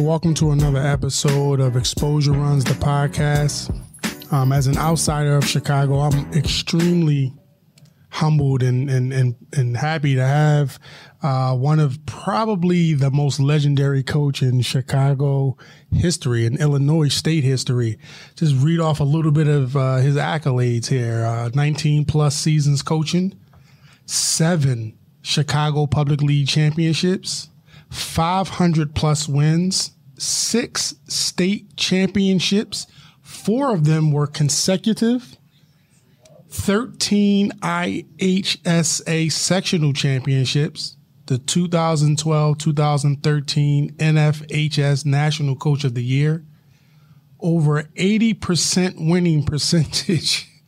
welcome to another episode of Xposure Runs the podcast. Um, as an outsider of Chicago, I'm extremely humbled and and and, and happy to have uh, one of probably the most legendary coach in Chicago history and Illinois state history. Just read off a little bit of uh, his accolades here: uh, 19 plus seasons coaching, seven Chicago Public League championships, 500 plus wins, six state championships. Four of them were consecutive 13 IHSA sectional championships, the 2012 2013 NFHS National Coach of the Year, over 80% winning percentage.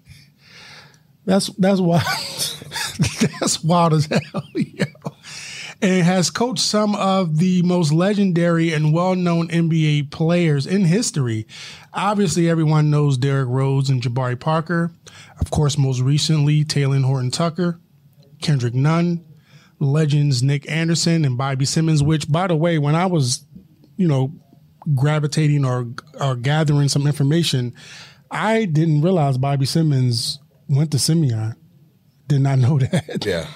That's that's wild. that's wild as hell. Yo. And has coached some of the most legendary and well-known NBA players in history. Obviously, everyone knows Derrick Rose and Jabari Parker. Of course, most recently, Talen Horton Tucker, Kendrick Nunn, legends Nick Anderson and Bobby Simmons, which, by the way, when I was, you know, gravitating or, or gathering some information, I didn't realize Bobby Simmons went to Simeon. Did not know that. Yeah.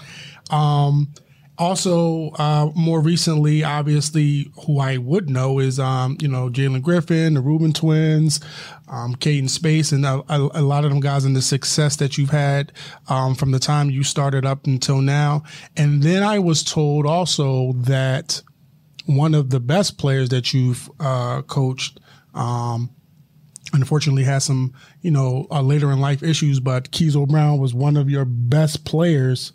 Um, also, uh, more recently, obviously, who I would know is, um, you know, Jalen Griffin, the Rubin twins, um, Caden Space, and a, a, lot of them guys and the success that you've had um, from the time you started up until now. And then I was told also that one of the best players that you've uh, coached, um, unfortunately has some, you know, uh, later in life issues, but Keezo Brown was one of your best players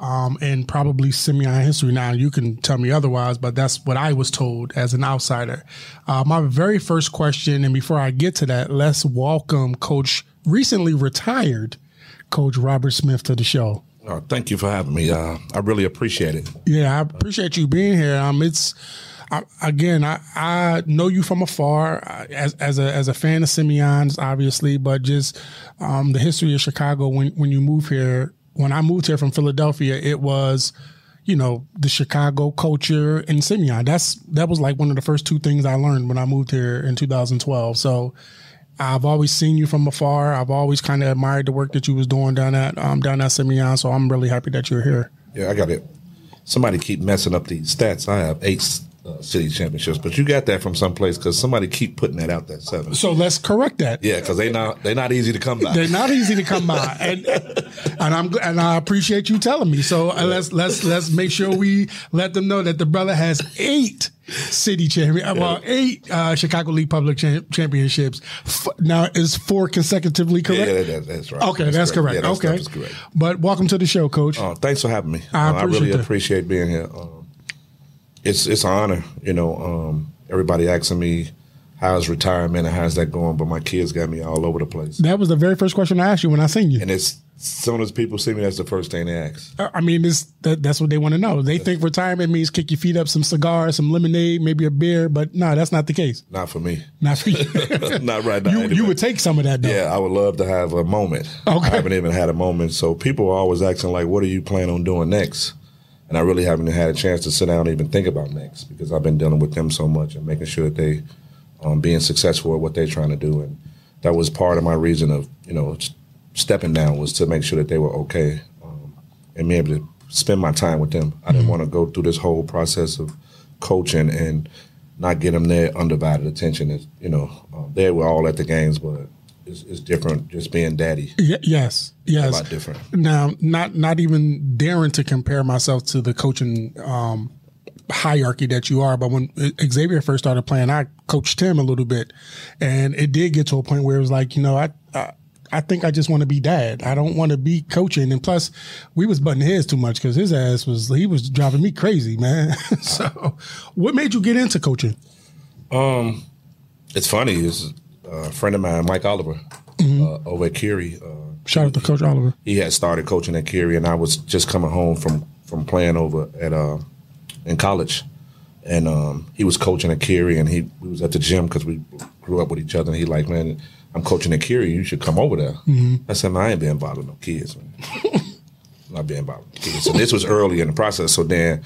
um, and probably Simeon history. Now, you can tell me otherwise, but that's what I was told as an outsider. Uh, my very first question, and before I get to that, let's welcome Coach, recently retired Coach Robert Smith to the show. Oh, thank you for having me. Uh, I really appreciate it. Yeah, I appreciate you being here. Um, it's I, again, I, I know you from afar uh, as as a as a fan of Simeon's, obviously, but just um, the history of Chicago. When when you move here, when I moved here from Philadelphia, it was, you know, the Chicago culture and Simeon. That's that was like one of the first two things I learned when I moved here in 2012. So I've always seen you from afar. I've always kind of admired the work that you was doing down at um, down at Simeon. So I'm really happy that you're here. Yeah, I got it. Somebody keep messing up these stats. I have eight uh, city championships, but you got that from someplace because somebody keep putting that out there seven. So let's correct that. Yeah, because they not they not easy to come by. They're not easy to come by, and and I'm and I appreciate you telling me. So uh, let's let's let's make sure we let them know that the brother has eight city champion, well, eight uh, Chicago League Public Championships. F- now is four consecutively correct? Yeah, that, that's right. Okay, that's, that's correct. Yeah, okay, correct. But welcome to the show, Coach. Uh, thanks for having me. I, uh, I really that. appreciate being here. It's it's an honor. You know, um, everybody asking me how's retirement and how's that going, but my kids got me all over the place. That was the very first question I asked you when I seen you. And it's as soon as people see me, that's the first thing they ask. Uh, I mean, this that, that's what they want to know. They think retirement means kick your feet up, some cigars, some lemonade, maybe a beer, but no, that's not the case. Not for me. Not for you. not right now. You, anyway. you would take some of that, though. Yeah, I would love to have a moment. Okay. I haven't even had a moment. So people are always asking, like, what are you planning on doing next? And I really haven't had a chance to sit down and even think about next because I've been dealing with them so much and making sure that they um, being successful at what they're trying to do, and that was part of my reason of you know stepping down was to make sure that they were okay um, and be able to spend my time with them. I didn't mm-hmm. want to go through this whole process of coaching and not get them their undivided attention. As, you know, um, they were all at the games, but is, is different just being daddy. Y- yes, yes, a lot different. Now, not not even daring to compare myself to the coaching um, hierarchy that you are, but when Xavier first started playing, I coached him a little bit, and it did get to a point where it was like, you know, I. I I think I just want to be dad. I don't want to be coaching. And plus, we was butting heads too much because his ass was he was driving me crazy, man. so, what made you get into coaching? Um, it's funny. It's a friend of mine, Mike Oliver, mm-hmm. uh, over at Curie. Uh, Shout out to Coach Oliver. He had started coaching at Curie, and I was just coming home from from playing over at uh, in college, and um, he was coaching at Curie, and he we was at the gym because we grew up with each other. And he like, man, I'm coaching at Curie. You should come over there. Mm-hmm. I said, man, I ain't being bothered no kids. Man. not being bothered kids. So this was early in the process. So then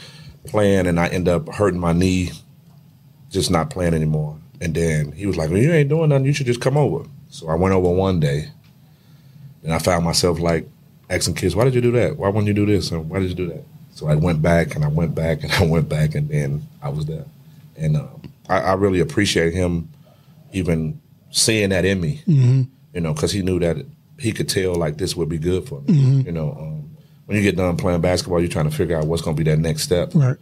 playing, and I end up hurting my knee just not playing anymore. And then he was like, "Well, you ain't doing nothing. You should just come over." So I went over one day, and I found myself like asking kids, "Why did you do that? Why wouldn't you do this? And why did you do that?" So I went back and I went back and I went back, and then I was there. And uh, I, I, really appreciate him even seeing that in me, mm-hmm. you know, because he knew that he could tell like this would be good for me. Mm-hmm. You know, um, when you get done playing basketball, you're trying to figure out what's going to be that next step. Right.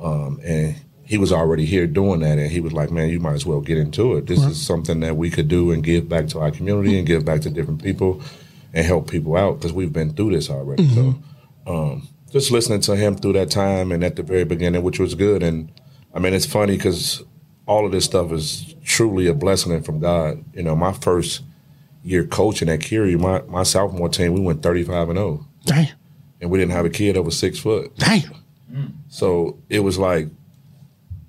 Um, and he was already here doing that, and he was like, "Man, you might as well get into it. This right. is something that we could do and give back to our community and give back to different people and help people out because we've been through this already." Mm-hmm. So, um, just listening to him through that time and at the very beginning, which was good. And I mean, it's funny because all of this stuff is truly a blessing from God. You know, my first year coaching at Curie, my, my sophomore team, we went 35 and 0. Damn. And we didn't have a kid over six foot. Damn. So it was like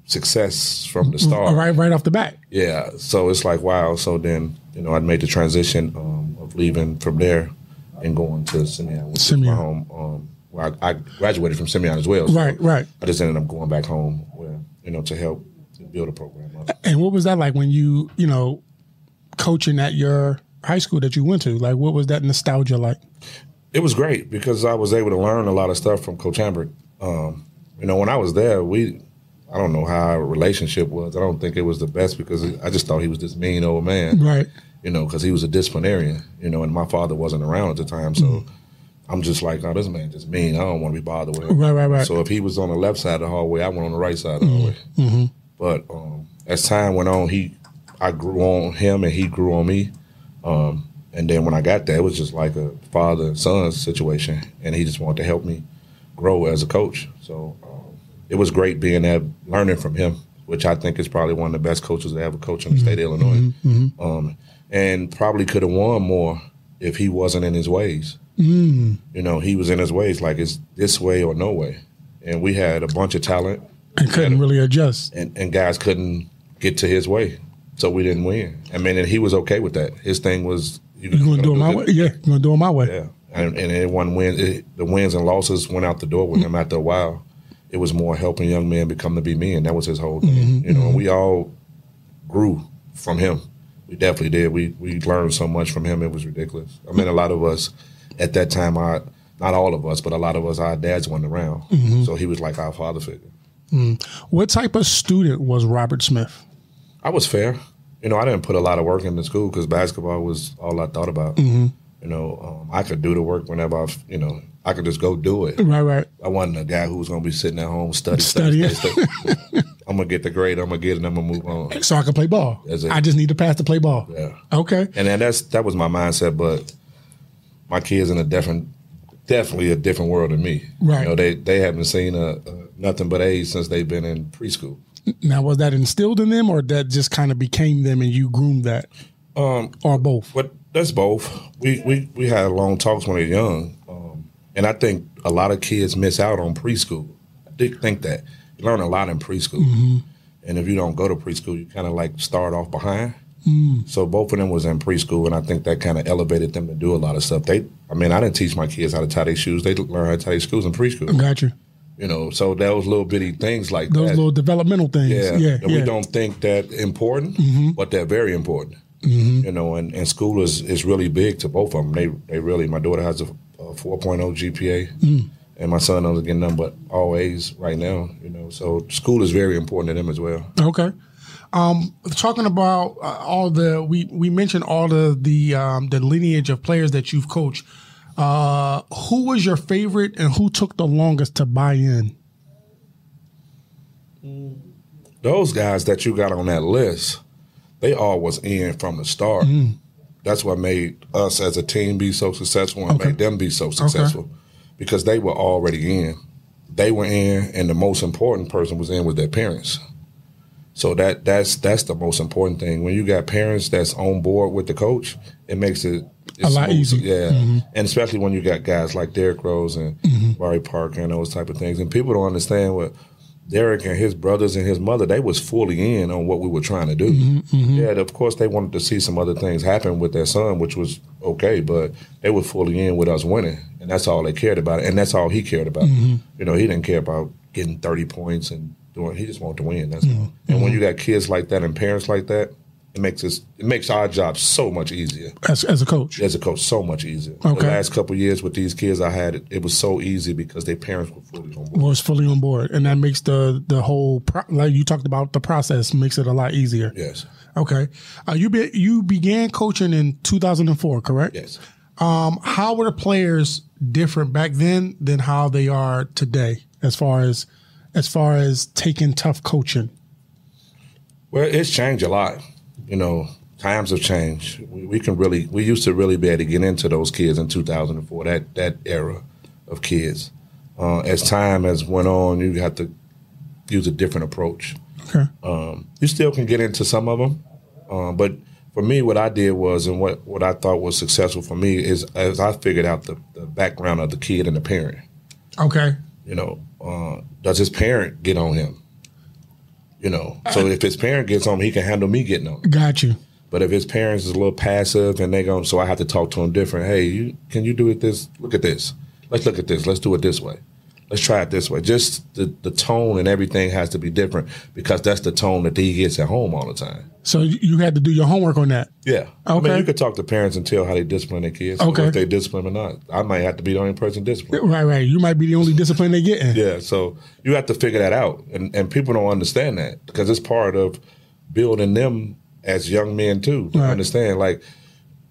success from the start. Right, right off the bat. Yeah. So it's like, wow. So then, you know, I made the transition um, of leaving from there and going to Simeon, which Simeon. is my home. Um, well, I, I, graduated from Simeon as well. So right, right. I just ended up going back home where, you know, to help build a program up. And what was that like when you, you know, coaching at your high school that you went to? Like, what was that nostalgia like? It was great because I was able to learn a lot of stuff from Coach Hambric. Um, you know, when I was there, we, I don't know how our relationship was. I don't think it was the best because I just thought he was this mean old man. Right. You know, because he was a disciplinarian, you know, and my father wasn't around at the time. So mm. I'm just like, oh, this man just mean. I don't want to be bothered with him. Right, right, right. So if he was on the left side of the hallway, I went on the right side of the mm-hmm. hallway. Mm-hmm. But um, as time went on, he, I grew on him and he grew on me. Um, and then when I got there, it was just like a father and son situation, and he just wanted to help me grow as a coach. So um, it was great being there, learning from him, which I think is probably one of the best coaches to ever coach in the state of Illinois. Mm-hmm. mm-hmm. Um, and probably could have won more if he wasn't in his ways. Mm. You know, he was in his ways, like it's this way or no way. And we had a bunch of talent. And couldn't really adjust. And, and guys couldn't get to his way. So we didn't win. I mean, and he was okay with that. His thing was you are gonna do it my way. Yeah, you're gonna do it my way. Yeah, and, and it won win. It, the wins and losses went out the door with him after a while. It was more helping young men become to be men. That was his whole thing. Mm-hmm, you know, mm-hmm. we all grew from him. We definitely did. We we learned so much from him. It was ridiculous. I mean, a lot of us at that time, our not all of us, but a lot of us, our dads weren't around. Mm-hmm. So he was like our father figure. Mm. What type of student was Robert Smith? I was fair you know, I didn't put a lot of work into school because basketball was all I thought about. Mm-hmm. You know, um, I could do the work whenever I, you know, I could just go do it. Right, right. I wasn't a guy who was going to be sitting at home studying. Study, study, study. I'm gonna get the grade. I'm gonna get it. and I'm gonna move on. So I can play ball. I just need to pass to play ball. Yeah. Okay. And then that's that was my mindset, but my kids in a different, definitely a different world than me. Right. You know, they they haven't seen a, a nothing but A's since they've been in preschool. Now, was that instilled in them, or that just kind of became them, and you groomed that, um, or both? But that's both. We we we had long talks when they're young, and I think a lot of kids miss out on preschool. I did think that you learn a lot in preschool, mm-hmm. and if you don't go to preschool, you kind of like start off behind. Mm. So both of them was in preschool, and I think that kind of elevated them to do a lot of stuff. They, I mean, I didn't teach my kids how to tie their shoes. They learned how to tie their shoes in preschool. Gotcha. You know, so those little bitty things like those that. little developmental things. Yeah, yeah, yeah. we don't think that important, mm-hmm. but they're very important. Mm-hmm. You know, and, and school is, is really big to both of them. They they really. My daughter has a, a 4.0 GPA, mm. and my son is getting them, but all A's right now. You know, so school is very important to them as well. Okay. Um, talking about uh, all the we we mentioned all the the um, the lineage of players that you've coached. Uh, who was your favorite and who took the longest to buy in? Those guys that you got on that list, they all was in from the start. Mm. That's what made us as a team be so successful and okay. made them be so successful okay. because they were already in. They were in, and the most important person was in with their parents. So that that's that's the most important thing. When you got parents that's on board with the coach, it makes it a lot easier. Yeah, mm-hmm. and especially when you got guys like Derrick Rose and mm-hmm. Barry Parker and those type of things, and people don't understand what Derrick and his brothers and his mother they was fully in on what we were trying to do. Mm-hmm. mm-hmm. Yeah, of course they wanted to see some other things happen with their son, which was okay, but they were fully in with us winning, and that's all they cared about, and that's all he cared about. Mm-hmm. You know, he didn't care about getting thirty points and doing. He just wanted to win. That's all. And when you got kids like that and parents like that, it makes us it makes our job so much easier as, as a coach. as a coach. So much easier. Okay. The last couple of years with these kids I had, it, it was so easy because their parents were fully on board. Was fully on board, and that makes the the whole pro- like you talked about the process makes it a lot easier. Yes. Okay, uh, you be, you began coaching in 2004, correct? Yes. Um, how were the players different back then than how they are today, as far as as far as taking tough coaching? Well, it's changed a lot. You know, times have changed. We, we can really, we used to really be able to get into those kids in 2004, that that era of kids. Uh, as time has went on, you have to use a different approach. Okay. Um, you still can get into some of them, uh, but for me, what I did was, and what, what I thought was successful for me is as I figured out the, the background of the kid and the parent. Okay. You know, uh, does his parent get on him? You know, so if his parent gets on him, he can handle me getting on. him. Got you. But if his parents is a little passive and they go, so I have to talk to him different. Hey, you can you do it this? Look at this. Let's look at this. Let's do it this way. Let's try it this way. Just the, the tone and everything has to be different because that's the tone that he gets at home all the time. So you had to do your homework on that. Yeah. I Okay. mean, you could talk to parents and tell how they discipline their kids. Okay. If they discipline or not. I might have to be the only person disciplined. Right, right. You might be the only discipline they getting. Yeah, so you have to figure that out, and and people don't understand that because it's part of building them as young men too. To Right. understand, like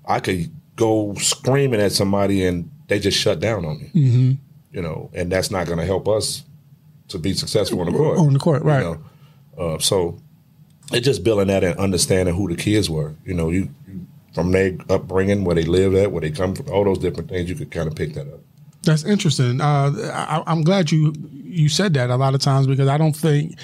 I could go screaming at somebody and they just shut down on me, mm-hmm. You know, and that's not going to help us to be successful on the court. On the court, right. You know? uh, so it's just building that and understanding who the kids were. You know, you, from their upbringing, where they lived at, where they come from, all those different things. You could kind of pick that up. That's interesting. Uh, I, I'm glad you you said that a lot of times because I don't think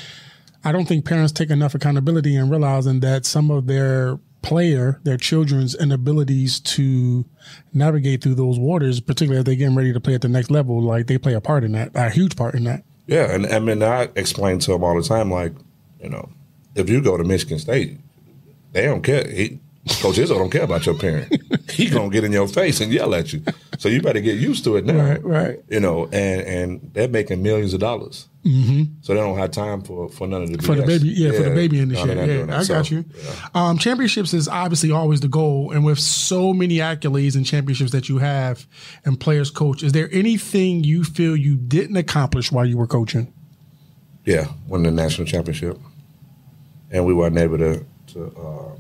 I don't think parents take enough accountability in realizing that some of their player, their children's inabilities to navigate through those waters, particularly if they're getting ready to play at the next level, like they play a part in that, a huge part in that. Yeah, and I mean, I explain to them all the time, like, you know, if you go to Michigan State, they don't care. He, Coach Izzo don't care about your parent. he gonna get in your face and yell at you. So you better get used to it now. Right, right. You know, and and they're making millions of dollars. Mm-hmm. So they don't have time for for none of the for the baby, yeah, for the baby in the shit. Yeah. I So, got you. yeah. Um, championships is obviously always the goal, and with so many accolades and championships that you have, and players coach, is there anything you feel you didn't accomplish while you were coaching? Yeah, won the national championship, and we weren't able to to uh,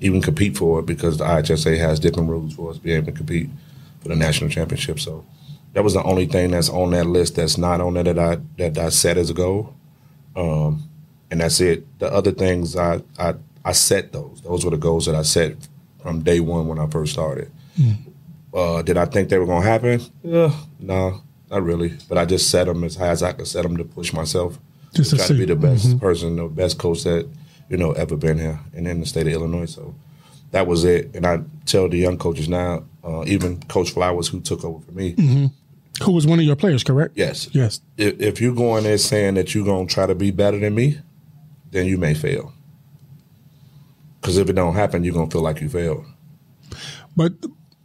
even compete for it because the IHSA has different rules for us to be able to compete for the national championship. So that was the only thing that's on that list that's not on there that I that I set as a goal, um, and that's it. The other things I, I I set those. Those were the goals that I set from day one when I first started. Uh, did I think they were going to happen? Yeah, no, not really. But I just set them as high as I could set them to push myself Just to to try to see. be the best person, the best coach that you know ever been here and in the state of Illinois. So that was it. And I tell the young coaches now, uh, even Coach Flowers, who took over for me, Who was one of your players? Correct. yes, Yes. if, if you go in there saying that you're gonna try to be better than me, then you may fail. Because if it don't happen, you're gonna feel like you failed. But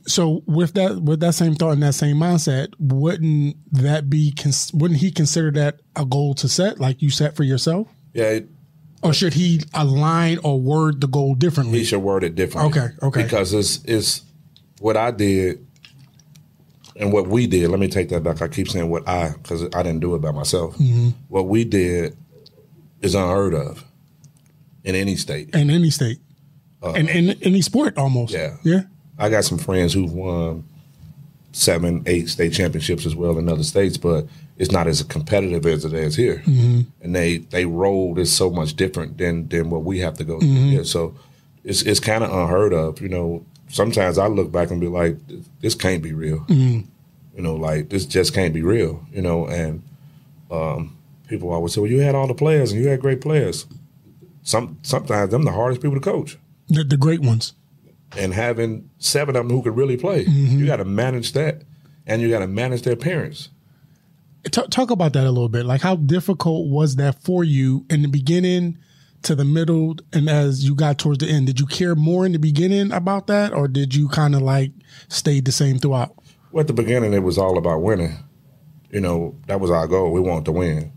so with that with that same thought and that same mindset, wouldn't that be wouldn't he consider that a goal to set like you set for yourself? Yeah, it, Or should he align or word the goal differently? he should word it differently. Okay, okay. Because it's it's what I did and what we did. Let me take that back. I keep saying what I because I didn't do it by myself. Mm-hmm. What we did is unheard of in any state. in any state. and in any sport almost. Uh, Yeah. Yeah. I got some friends who've won seven, eight state championships as well in other states, but it's not as competitive as it is here. Mm-hmm. And they they roll is so much different than than what we have to go through here. Mm-hmm. So it's it's kind of unheard of. You know, sometimes I look back and be like, this can't be real. Mm-hmm. You know, like this just can't be real. You know, and um, people always say, well, you had all the players and you had great players. Some sometimes them the hardest people to coach The, the great ones. and having seven of them who could really play. You got to manage that, and you got to manage their parents. Talk, talk about that a little bit. Like, how difficult was that for you in the beginning to the middle and as you got towards the end? Did you care more in the beginning about that, or did you kind of like stayed the same throughout? Well, at the beginning, it was all about winning. You know, that was our goal. We wanted to win,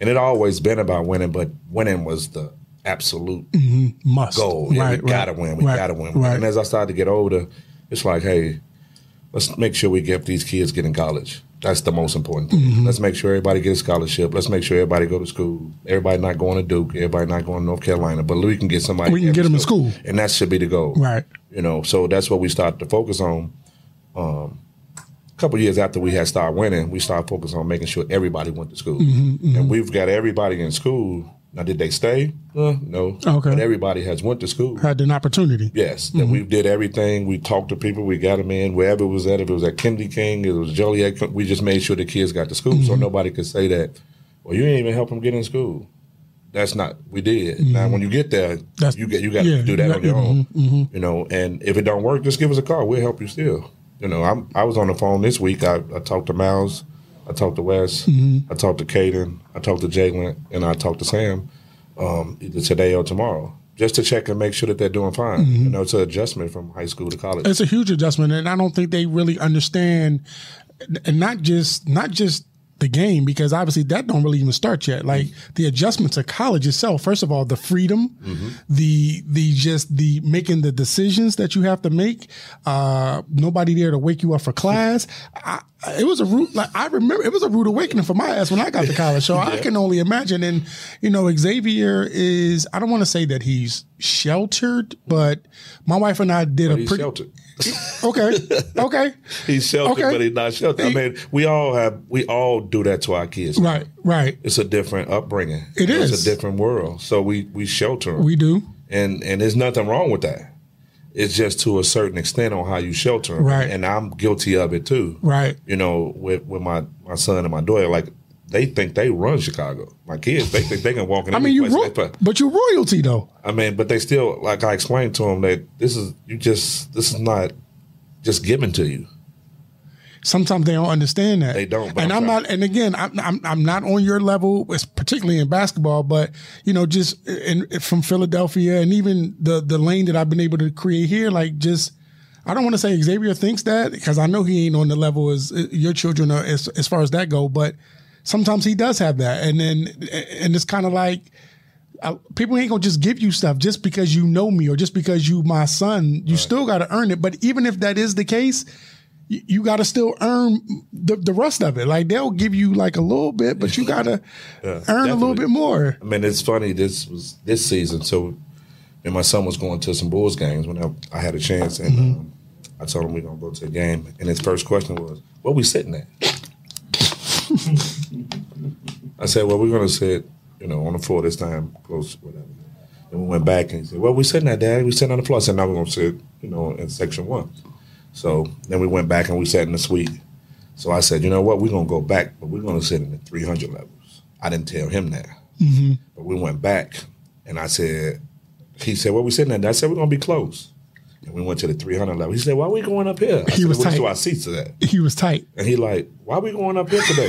and it always been about winning, but winning was the absolute mm-hmm. Must goal. Yeah, Right, we gotta win. We right, gotta win. Right. And as I started to get older, it's like, hey, let's make sure we get these kids get in college. That's the most important thing. Mm-hmm. Let's make sure everybody gets a scholarship. Let's make sure everybody go to school. Everybody not going to Duke. Everybody not going to North Carolina. But we can get somebody. We can get them in school. and that should be the goal. Right. You know, so that's what we start to focus on. Um, a couple years after we had started winning, we started focusing on making sure everybody went to school, Mm-hmm, and we've got everybody in school. Now, did they stay? Uh, no. Okay. But everybody has went to school. Had an opportunity. Yes, that Mm-hmm. we did everything. We talked to people. We got them in wherever it was at. If it was at Kennedy King, it was Joliet. We just made sure the kids got to school, so Mm-hmm. nobody could say that. Well, you didn't even help them get in school. That's not. We did. Now, when you get there, Mm-hmm. That's- you get you got yeah, to do you that got- on your own. You know, and if it don't work, just give us a call. We'll help you still. You know, I'm, I was on the phone this week. I, I talked to Miles. I talked to Wes. Mm-hmm. I talked to Caden. I talked to Jalen, and I talked to Sam um, either today or tomorrow, just to check and make sure that they're doing fine. Mm-hmm. You know, it's an adjustment from high school to college. It's a huge adjustment, and I don't think they really understand, and not just not just the game because obviously that don't really even start yet. Like the adjustment to college itself. First of all, the freedom, the the just the making the decisions that you have to make. Uh, nobody there to wake you up for class. I, it was a rude. Like I remember, it was a rude awakening for my ass when I got to college. So I can only imagine. And you know, Xavier is. I don't want to say that he's sheltered, but my wife and I did a He's pretty. sheltered. Okay. Okay. He's sheltered, Okay. but he's not sheltered. I mean, we all have, we all do that to our kids. Right. Right. It's a different upbringing. It It's a different world. So we we shelter 'em. We do. and and there's nothing wrong with that. It's just to a certain extent on how you shelter 'em. Right. And I'm guilty of it too. Right. You know, with with my my son and my daughter, like they think they run Chicago. My kids, they think they can walk in. I mean, you, ro- but you're royalty though. I mean, but they still like I explained to them that this is you just this is not just given to you. Sometimes they don't understand that. They don't, but And I'm not. And again, I'm, I'm I'm not on your level, particularly in basketball. But you know, just in, from Philadelphia and even the the lane that I've been able to create here, like just. I don't want to say Xavier thinks that because I know he ain't on the level as your children are as, as far as that go. But sometimes he does have that, and then and it's kind of like uh, people ain't gonna just give you stuff just because you know me or just because you my son. You still got to earn it. But even if that is the case, you, you got to still earn the, the rest of it. Like they'll give you like a little bit, but you got to earn a little bit more. I mean, it's funny. This was this season, so and my son was going to some Bulls games when I, I had a chance, and um, I told him we're gonna go to a game. And his first question was, "Where we sitting at?" I said, "Well, we're gonna sit, you know, on the floor this time, close, whatever." And we went back, and he said, "Well, we're sitting at, Dad. We're sitting on the floor." I said, "Now we're gonna sit, you know, in section one." So then we went back and we sat in the suite. So I said, "You know what? We're gonna go back, but we're gonna sit in the 300 levels." I didn't tell him that. Mm-hmm. But we went back, and I said, he said, "Where we're sitting at?" I said, "We're gonna be close." And we went to the 300 level. He said, "Why are we going up here?" I He said, was "Where's tight. our seats are at?" He was tight. And he like, "Why are we going up here today?"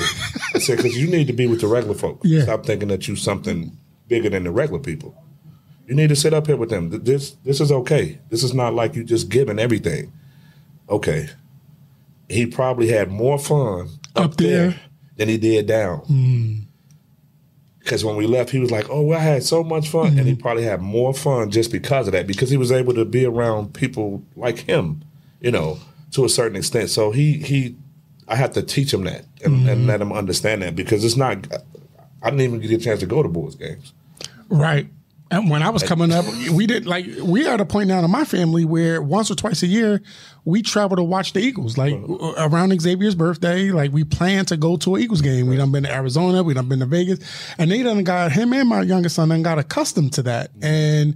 I said, "Because you need to be with the regular folks. Yeah. Stop thinking that you something bigger than the regular people. You need to sit up here with them. This this is okay. This is not like you just giving everything. Okay." He probably had more fun up, Up there. there than he did down. Hmm. Because when we left, he was like, "Oh, well, I had so much fun," and he mm-hmm. probably had more fun just because of that, because he was able to be around people like him, you know, to a certain extent. So he he, I have to teach him that and, and mm-hmm. let him understand that because it's not. I didn't even get a chance to go to Bulls games. Right. And when I was coming up, we did like we are at a point now in my family where once or twice a year we travel to watch the Eagles. Like uh, around Xavier's birthday, like we plan to go to an Eagles game. We done been to Arizona, we done been to Vegas, and they done got him and my youngest son done got accustomed to that. And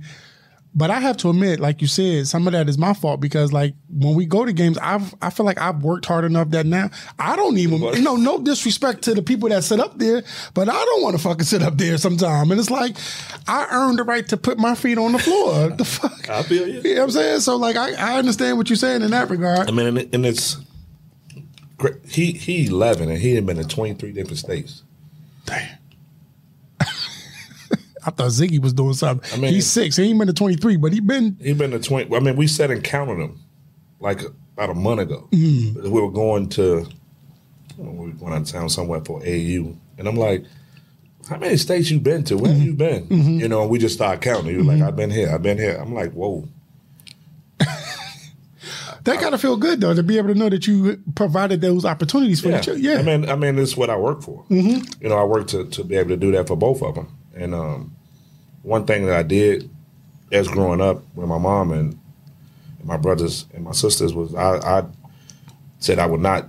but I have to admit, like you said, some of that is my fault because like when we go to games, I've I feel like I've worked hard enough that now I don't even you know no disrespect to the people that sit up there, but I don't want to fucking sit up there sometime. And it's like I earned the right to put my feet on the floor. the fuck, I feel you. You know what I'm saying? So like I, I understand what you're saying in that regard. I mean, and, it's great. he he eleven and he had been in twenty three different states. Damn. I thought Ziggy was doing something. I mean- He's six. He ain't been to 23, but he been He been to twenty. I mean, we sat and counted them like about a month ago. Mm. We were going to we were going out of town somewhere for AU, and I'm like, how many states you been to? Where Mm-hmm. have you been? You know, and we just start counting. He was like, I've been here, I've been here. I'm like, whoa. That gotta feel good though to be able to know that you provided those opportunities for Yeah. children. Yeah. Mm-hmm. I mean, I mean, this is what I work for. You know, I work to, to be able to do that for both of them. And um, one thing that I did as growing up with my mom and, and my brothers and my sisters was I, I said I would not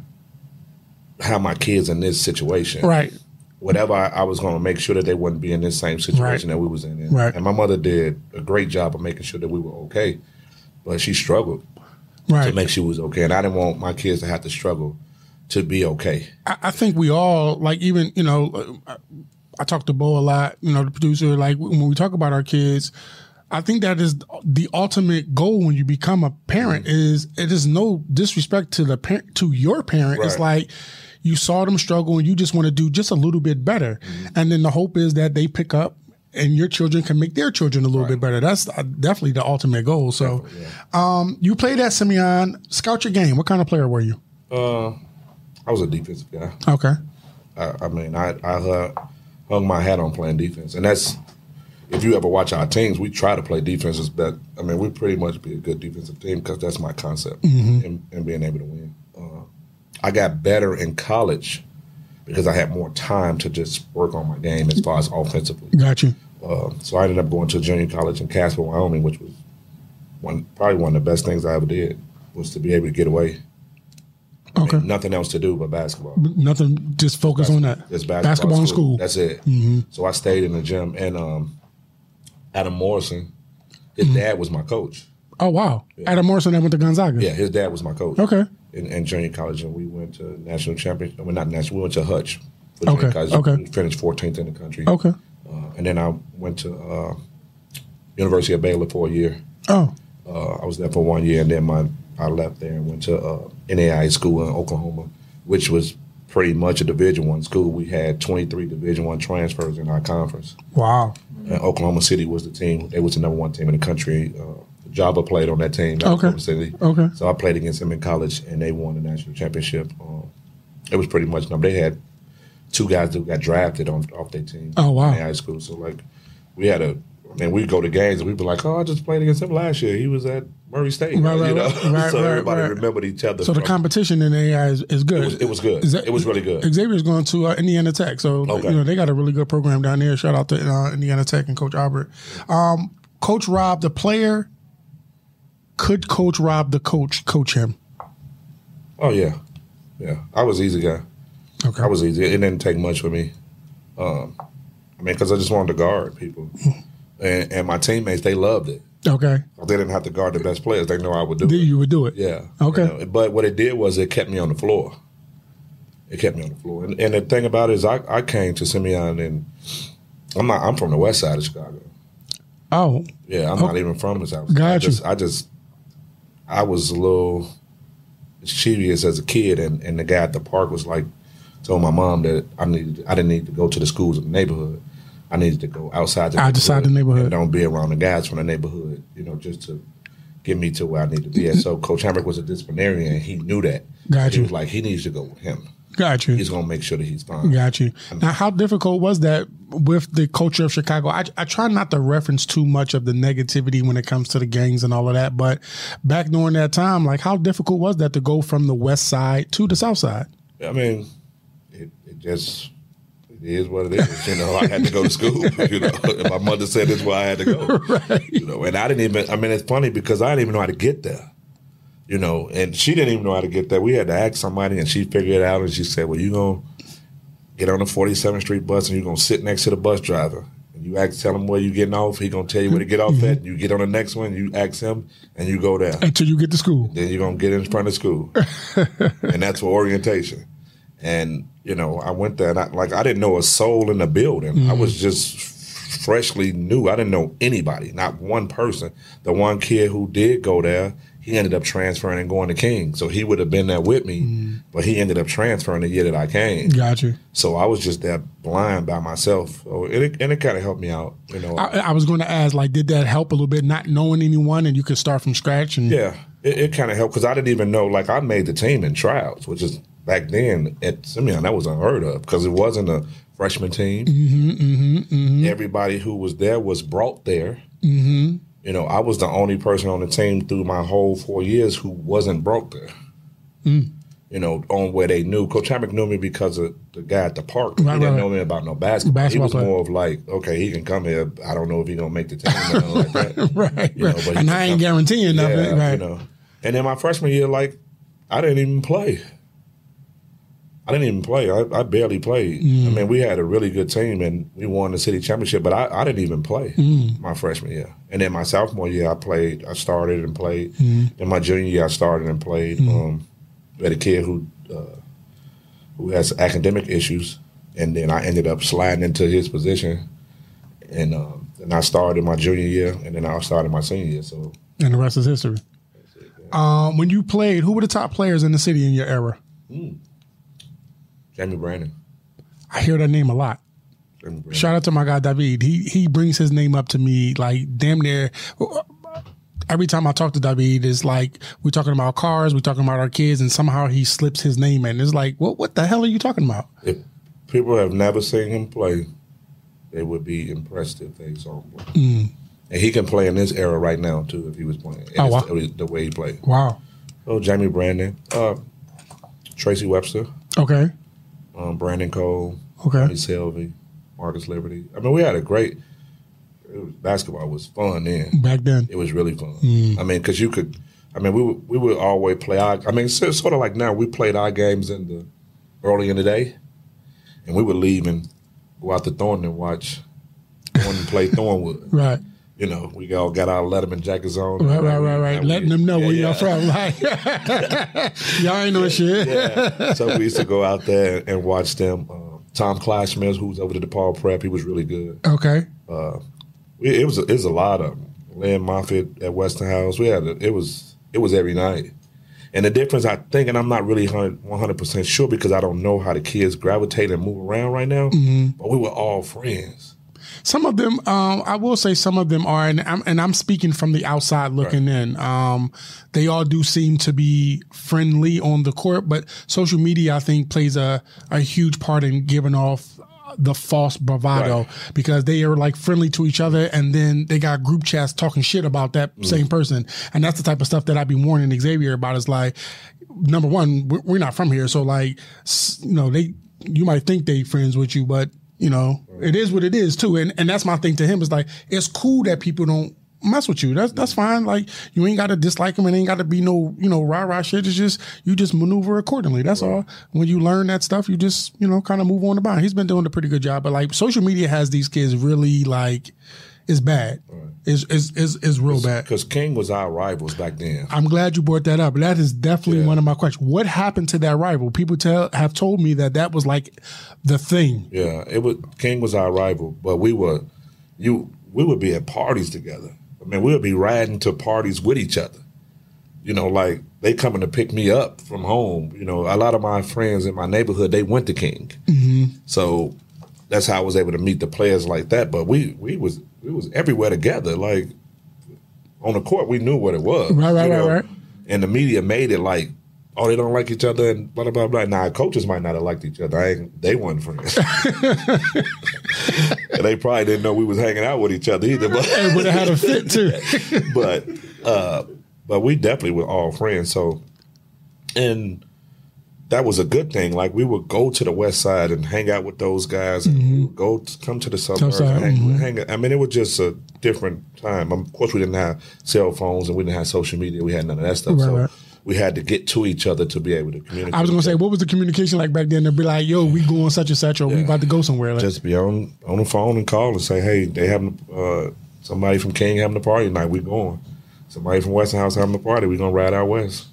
have my kids in this situation. right. Whatever I, I was going to make sure that they wouldn't be in this same situation that we was in. And, Right. and my mother did a great job of making sure that we were okay, but she struggled Right. to make sure we was okay. And I didn't want my kids to have to struggle to be okay. I, I think we all like even you know I, talk to Bo a lot you know the producer like when we talk about our kids I think that is the ultimate goal when you become a parent is it is no disrespect to the parent to your parent. It's like you saw them struggle and you just want to do just a little bit better. And then the hope is that they pick up and your children can make their children a little bit better. That's uh, definitely the ultimate goal. So um, you played at Simeon. Scout your game. What kind of player were you? I was a defensive guy. okay. I, I mean, I, I hung, my hat on playing defense, and that's if you ever watch our teams, we try to play defenses. But I mean, we pretty much be a good defensive team because that's my concept in, in being able to win. Uh, I got better in college because I had more time to just work on my game as far as offensively. got you Uh, so I ended up going to junior college in Casper, Wyoming, which was one probably one of the best things I ever did was to be able to get away. Okay nothing else to do but basketball. Nothing. Just focus on that. It's basketball, basketball in school. That's it. So I stayed in the gym, and um, Adam Morrison, his Mm-hmm. dad was my coach. Oh wow, Adam Morrison that went to Gonzaga. Yeah, his dad was my coach. Okay. In, in junior college, and we went to national championship. Well, not national. We went to Hutch. Okay, college. okay. We finished 14th in the country. Okay. Uh, and then I went to uh, University of Baylor for a year. Oh, Uh, I was there for one year, and then my I left there and went to uh, NAIA school in Oklahoma, which was pretty much a Division One school. We had 23 Division One transfers in our conference. wow. And Oklahoma City was the team. They was the number one team in the country. Uh, Java played on that team. Okay. Oklahoma City. Okay. So I played against them in college, and they won the national championship. Um, it was pretty much. Number. They had two guys that got drafted on off their team. Oh, wow. In high school, so like we had a. Mean, we'd go to games and we'd be like, "Oh, I just played against him last year. He was at Murray State." Right, right, you know, right, right, so everybody remembered each other. So the competition in AI is, is good. It was, it was good. That- it was really good. Xavier's going to uh, Indiana Tech, so Okay. you know they got a really good program down there. Shout out to uh, Indiana Tech and Coach Albert. Um, coach Rob, the player, could Coach Rob, the coach, coach him? Oh yeah, yeah. I was easy guy. Okay. I was easy. It didn't take much for me. Um, I mean, because I just wanted to guard people, and, and my teammates they loved it. okay. They didn't have to guard the best players. They know I would do Then it. you would do it. Yeah. Okay. You know, but what it did was it kept me on the floor. It kept me on the floor. And, and the thing about it is, I, I came to Simeon, and I'm not. I'm from the west side of Chicago. Oh, Yeah, I'm not even from the south. Got I you. just, I just, I was a little mischievous as a kid, and, and the guy at the park was like, told my mom that I needed, I didn't need to go to the schools in the neighborhood. I needed to go outside the Outside the neighborhood. don't be around the guys from the neighborhood. You know, just to get me to where I need to be. And so Coach Hambric was a disciplinarian, and he knew that. Got he you. was like, he needs to go with him. got you. He's gonna make sure that he's fine. Got you. Now, how difficult was that with the culture of Chicago? I, I try not to reference too much of the negativity when it comes to the gangs and all of that, but back during that time, like how difficult was that to go from the west side to the south side? I mean, it, it just is what it is. You know, I had to go to school. You know, my mother said that's why I had to go. Right. You know, and I didn't even. I mean, it's funny because I didn't even know how to get there. You know, and she didn't even know how to get there. We had to ask somebody, and she figured it out. And she said, "Well, you're gonna get on the Forty Seventh Street bus, and you're gonna sit next to the bus driver." And you ask, tell him where you getting off. He gonna tell you where to get off at. And you get on the next one. You ask him, and you go there Until you get to school. then you're gonna get in front of school, and that's for orientation. And you know, I went there, and I, like I didn't know a soul in the building. I was mm. just freshly new. I didn't know anybody, not one person. The one kid who did go there, he ended up transferring and going to King, so he would have been there with me, mm. but he ended up transferring the year that I came. Got you. So I was just there blind by myself. Oh, it, and it kind of helped me out, you know. I, I was going to ask, like, did that help a little bit, not knowing anyone, and you could start from scratch? And Yeah, it, it kind of helped because I didn't even know. Like I made the team in tryouts, which is back then at Simeon, that was unheard of because it wasn't a freshman team. Mm-hmm, mm-hmm, mm-hmm. Everybody who was there was brought there. You know, I was the only person on the team through my whole four years who wasn't brought there. Mm. You know, on where they knew. Coach Hambric knew me because of the guy at the park. Right, he didn't right, know me about no basketball. Basketball he was player. more of like, okay, he can come here. I don't know if he's gonna make the team or like that. right, You know, right. but and I ain't guaranteeing nothing. Yeah, right. you know. And then my freshman year, like, I didn't even play. I didn't even play. I, I barely played. Mm. I mean, we had a really good team and we won the city championship, but I, I didn't even play Mm. my freshman year. And then my sophomore year, I played. I started and played. Mm. Then my junior year, I started and played. Um, we had a kid who uh, who has academic issues, and then I ended up sliding into his position. And um, then I started my junior year, and then I started my senior year. So And the rest is history. Um, when you played, who were the top players in the city in your era? Jamie Brandon. I hear that name a lot. Shout out to my guy David. He he brings his name up to me like damn near every time I talk to David. It's like we're talking about cars, we're talking about our kids, and somehow he slips his name in. It's like, what what the hell are you talking about? If people have never seen him play, they would be impressed if they saw him play. And he can play in this era right now too if he was playing. And Oh, wow. the, the way he played. Wow. Oh, Jamie Brandon, uh, Tracy Webster, Okay. Um, Brandon Cole, Okay. Tony Selvey, Marcus Liberty. I mean, we had a great. It was, basketball was fun then. Back then. It was really fun. Mm. I mean, because you could. I mean, we would we would always play our. I mean, sort of like now we played our games in the early in the day, and we would leave and go out to Thornton and watch Thornton play Thornwood. Right. You know, we all got our Letterman jackets on. Right, right, right, right. And we- Letting them know yeah, where y'all from. Like, y'all ain't no shit. Yeah. so we used to go out there and watch them. Uh, Tom Kleinschmidt, who's over to DePaul Prep, he was really good. Okay. We, it was a, it was a lot of them. Lynn Moffitt at Westinghouse. We had a, it was it was every night. And the difference, I think, and I'm not really one hundred percent sure because I don't know how the kids gravitate and move around right now. But we were all friends. Some of them, um, I will say, some of them are, and I'm, and I'm speaking from the outside looking in. Um, they all do seem to be friendly on the court, but social media, I think, plays a a huge part in giving off the false bravado Right. because they are like friendly to each other, and then they got group chats talking shit about that same person, and that's the type of stuff that I'd be warning Xavier about. Is like, number one, we're, we're not from here, so like, you know, they you might think they friends with you, but you know, it is what it is too. And and that's my thing to him is like, it's cool that people don't mess with you. That's that's fine. Like you ain't got to dislike them and ain't got to be no you know rah rah shit. It's just you just maneuver accordingly. That's all. When you learn that stuff, you just you know kind of move on the bond. He's been doing a pretty good job. But like social media has these kids really like, it's bad. It's is is is real bad. Because King was our rivals back then. I'm glad you brought that up. That is definitely Yeah. one of my questions. What happened to that rival? People tell have told me that that was like the thing. Yeah, it was King was our rival, but we were you we would be at parties together. I mean, we would be riding to parties with each other. You know, like they coming to pick me up from home. You know, a lot of my friends in my neighborhood they went to King, mm-hmm. so that's how I was able to meet the players like that. But we we was we was everywhere together. Like on the court, we knew what it was. Right, right, right, right. And the media made it like. Oh, they don't like each other, and blah blah blah. blah. Now, coaches might not have liked each other. I ain't, they weren't friends. And they probably didn't know we was hanging out with each other either. But It would have had a fit too. but uh, but we definitely were all friends. So and that was a good thing. Like we would go to the west side and hang out with those guys, and would go to, come to the suburbs. And hang, mhm. hang, I mean, it was just a different time. Um, Of course, we didn't have cell phones and we didn't have social media. We had none of that stuff. Right, so right. we had to get to each other to be able to communicate. I was gonna say, what was the communication like back then? They'd be like, "Yo, we going such and such, or we about to go somewhere." Like, just be on on the phone and call and say, hey, they having uh, somebody from King having a party tonight. We going. Somebody from Westinghouse having a party. We gonna ride out west.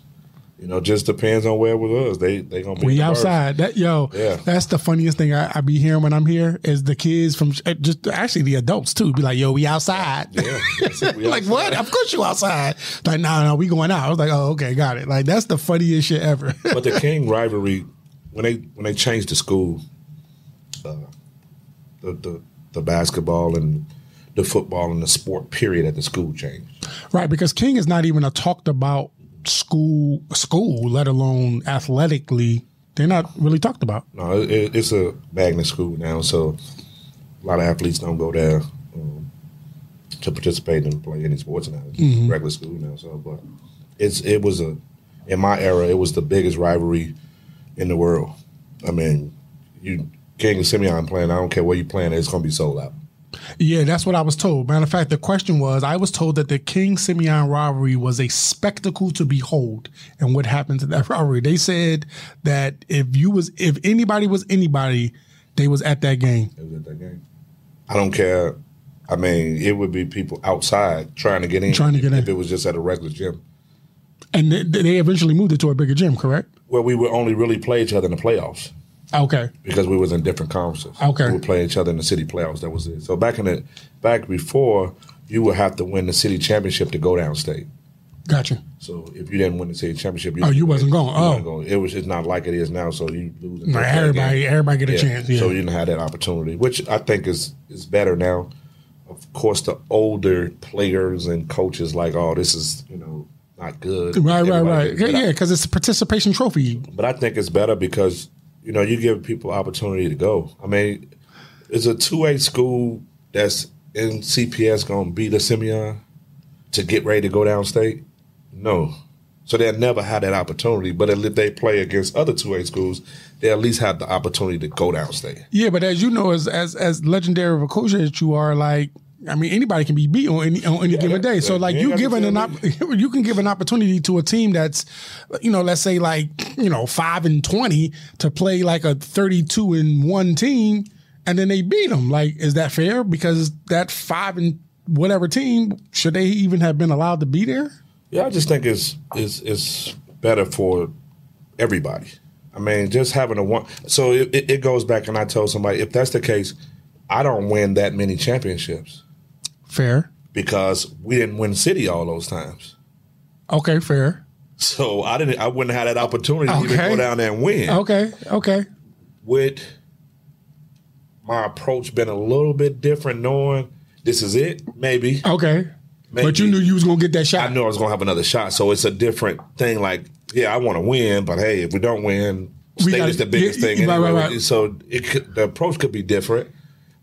You know, just depends on where it was. They they gonna be we outside. That yo, Yeah. that's the funniest thing I, I be hearing when I'm here is the kids from eh, just actually the adults too. Be like, "Yo, we outside." Yeah, it. We like outside. what? Of course you outside. Like no, no, we going out. I was like, oh, okay, got it. Like that's the funniest shit ever. But the King rivalry, when they when they changed the school, uh, the the the basketball and the football and the sport period at the school changed. right, because King is not even a talked about school school, let alone athletically They're not really talked about. No, it, it's a magnet school now, so a lot of athletes don't go there um, to participate and play any sports now. It's Mm-hmm. regular school now, so but it's it was a in my era it was the biggest rivalry in the world. I mean, you King and Simeon playing. I don't care where you playing. It's going to be sold out. Yeah, that's what I was told. Matter of fact, the question was I was told that the King Simeon robbery was a spectacle to behold. And what happened to that robbery? They said that if you was if anybody was anybody, they was at that game. It was at that game. I don't care. I mean, it would be people outside trying to get in. Trying to get if, in. If it was just at a regular gym. And they, they eventually moved it to a bigger gym, correct? Well, we would only really play each other in the playoffs. Okay. because we was in different conferences. Okay. we would play each other in the city playoffs. That was it. So back in the back before, you would have to win the city championship to go downstate. Gotcha. So if you didn't win the city championship, you Oh, you wasn't going. you Oh. going. It was just not like it is now. So you lose. Right, everybody- game. everybody get a chance, yeah. So you didn't have that opportunity, which I think is is better now. Of course, the older players and coaches like, oh, this is you know not good. Right, right, Everybody- right. Yeah, I- yeah, because it's a participation trophy. but I think it's better because you know you give people opportunity to go. I mean, is a two A school that's in CPS going to beat a Simeon to get ready to go downstate? No. So they'll never have that opportunity. But if they play against other two A schools, they at least have the opportunity to go downstate. Yeah, but as you know, as as as legendary of a coach as you are, like I mean, anybody can be beat on any on any given day. So like you giving an op- you can give an opportunity to a team that's, you know, let's say like you know five and twenty to play like a thirty two and one team, and then they beat them. Like, is that fair? Because that five and whatever team should they even have been allowed to be there? Yeah, I just think it's it's it's better for everybody. I mean, just having a one. So it, it- it goes back, and I told somebody if that's the case, I don't win that many championships Fair. because we didn't win city all those times. Okay. Fair. So I didn't. I wouldn't have that opportunity to even go down there and win. Okay. Okay. With my approach been a little bit different, knowing this is it? Maybe. Okay. But you knew you was gonna get that shot. I knew I was gonna have another shot, so it's a different thing. Like, yeah, I want to win, but hey, if we don't win, We state gotta- is the biggest yeah, thing. right, Anyway. right, right. So it could, the approach could be different,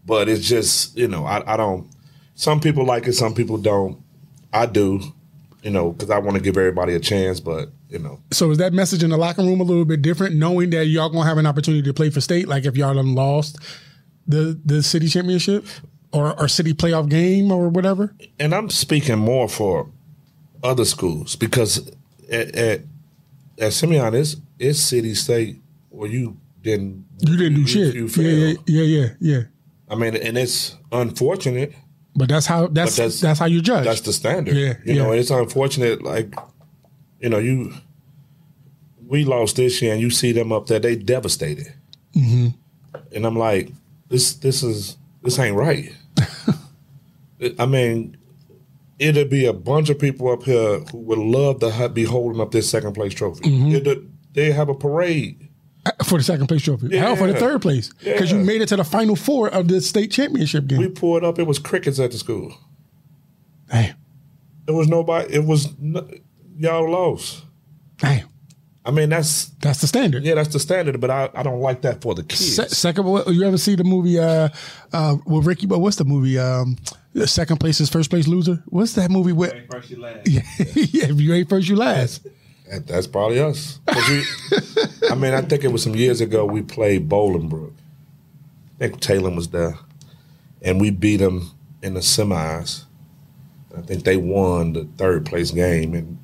but it's just you know, I, I don't. Some people like it, some people don't. I do, you know, because I want to give everybody a chance, but you know, So is that message in the locker room a little bit different, knowing that y'all gonna have an opportunity to play for state? Like if y'all done lost the the city championship or or city playoff game or whatever. and I'm speaking more for other schools because at at, at Simeon, it's it's city state where you didn't You didn't do shit. You yeah, yeah, yeah, yeah, yeah. I mean, and it's unfortunate. But that's how that's But that's, that's- how you judge. That's the standard. Yeah, You know, yeah. it's unfortunate. Like, you know, you we lost this year, and you see them up there, they devastated. Mm-hmm. And I'm like, this this is this ain't right. I mean, it'll be a bunch of people up here who would love to be holding up this second place trophy. Mm-hmm. It'll- they have a parade. for the second place trophy. Hell, for the third place because you made it to the final four of the state championship game. We pulled up. It was crickets at the school. damn, It was nobody. It was y'all lost. damn, I mean, that's that's the standard. Yeah, that's the standard, but I, I don't like that for the kids. Se- second, what- you ever see the movie uh, uh, with Ricky? But what's the movie? Um, the second place is first place loser. What's that movie with? Ain't first you last. Yeah, if you ain't first, you last. That- that's probably us. we- I mean, I think it was some years ago we played Bolingbrook. I think Taylor was there, and we beat them in the semis. I think they won the third place game, and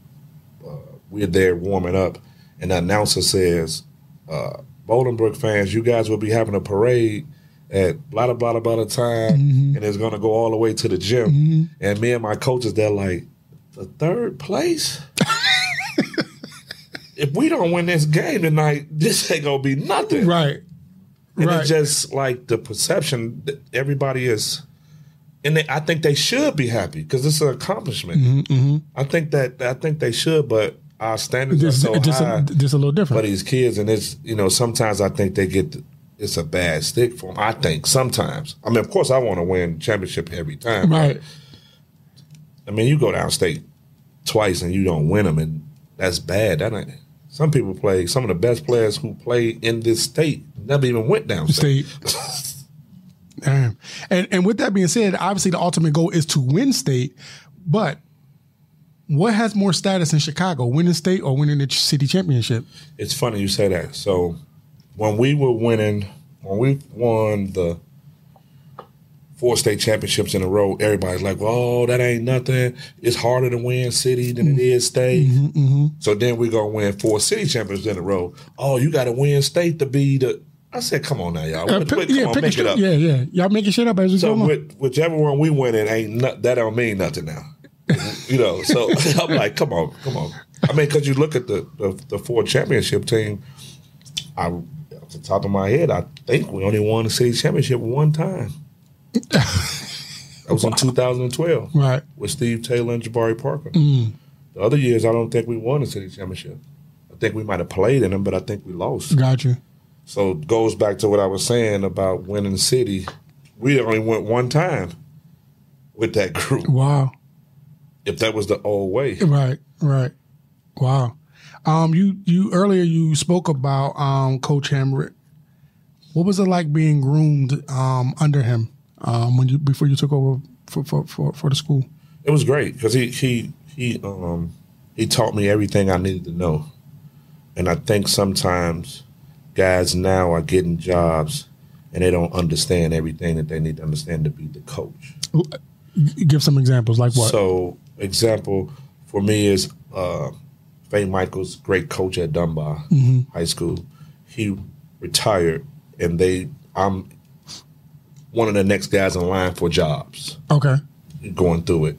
uh, we're there warming up, and the announcer says, uh, "Bolingbrook fans, you guys will be having a parade." At blah blah blah blah time, and it's gonna go all the way to the gym. And me and my coaches, they're like, the third place if we don't win this game tonight, this ain't gonna be nothing. Right. And right. it's just like the perception that everybody is, and they, I think they should be happy because it's an accomplishment. Mm-hmm, I think that I think they should, but our standards just, are so just, high a, just a little for different. these kids, and it's you know sometimes I think they get the, it's a bad stick for them. I think sometimes. I mean, of course, I want to win championship every time. Right. I mean, you go downstate twice and you don't win them, and that's bad. That ain't Some people play. Some of the best players who play in this state never even went down state. Damn. And and with that being said, obviously the ultimate goal is to win state, but what has more status in Chicago, winning state or winning the city championship? It's funny you say that. So when we were winning, when we won the four state championships in a row, everybody's like, "Oh, that ain't nothing. It's harder to win city than it is state." Mm-hmm, mm-hmm. So then we're gonna win four city championships in a row. Oh, you got to win state to be the. I said, "Come on now, y'all. Uh, pick, yeah, on, pick make it up. Yeah, yeah. Y'all making shit up as we so go with, whichever one we win in ain't not, that don't mean nothing now. you know, so I'm like, come on, come on. I mean, because you look at the, the, the four championship team, I off the top of my head, I think we only won the city championship one time. That was wow. in 2012, right? With Steve Taylor and Jabari Parker. Mm. The other years, I don't think we won the city championship. I think we might have played in them, but I think we lost. Gotcha. So it goes back to what I was saying about winning the city. We only went one time with that group. Wow. If that was the old way. Right, right. Wow. Um, you you earlier you spoke about um, Coach Hambric. What was it like being groomed um, under him um, when you before you took over for for, for, for the school? It was great because he he he um, he taught me everything I needed to know, and I think sometimes guys now are getting jobs and they don't understand everything that they need to understand to be the coach. Give some examples, like what? So, example for me is uh, Faye Michaels, great coach at Dunbar mm-hmm. High School. He retired, and they I'm one of the next guys in line for jobs. Okay, going through it,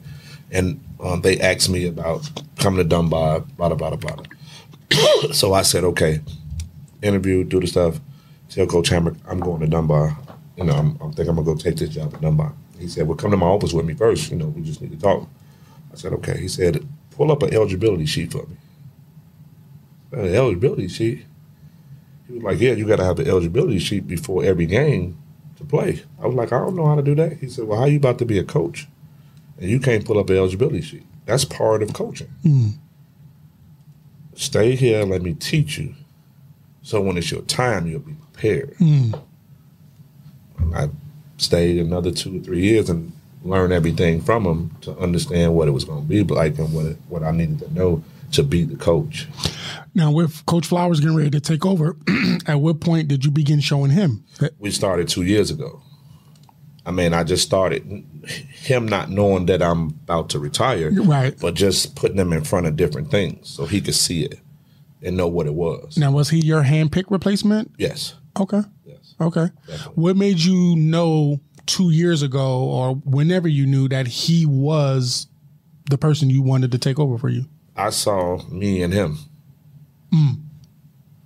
and um, they asked me about coming to Dunbar, blah blah blah blah. so I said, okay, interview, do the stuff. Tell Coach Hambric, I'm going to Dunbar. You know, I'm, I'm thinking I'm gonna go take this job at Dunbar. He said, well, come to my office with me first. You know, we just need to talk. I said, okay. He said, pull up an eligibility sheet for me. An eligibility sheet? He was like, yeah, you got to have the eligibility sheet before every game to play. I was like, I don't know how to do that. He said, well, how you about to be a coach? And you can't pull up an eligibility sheet. That's part of coaching. Mm. Stay here, let me teach you so when it's your time, you'll be prepared. Mm. I stayed another two or three years and learned everything from him to understand what it was going to be like and what it, what I needed to know to be the coach. Now, with Coach Flowers getting ready to take over, at what point did you begin showing him? We started two years ago. I mean, I just started him not knowing that I'm about to retire, right? But just putting him in front of different things so he could see it and know what it was. Now, was he your handpicked replacement? Yes. Okay. Yes. Okay. Definitely. What made you know two years ago or whenever you knew that he was the person you wanted to take over for you? I saw me and him. Mm.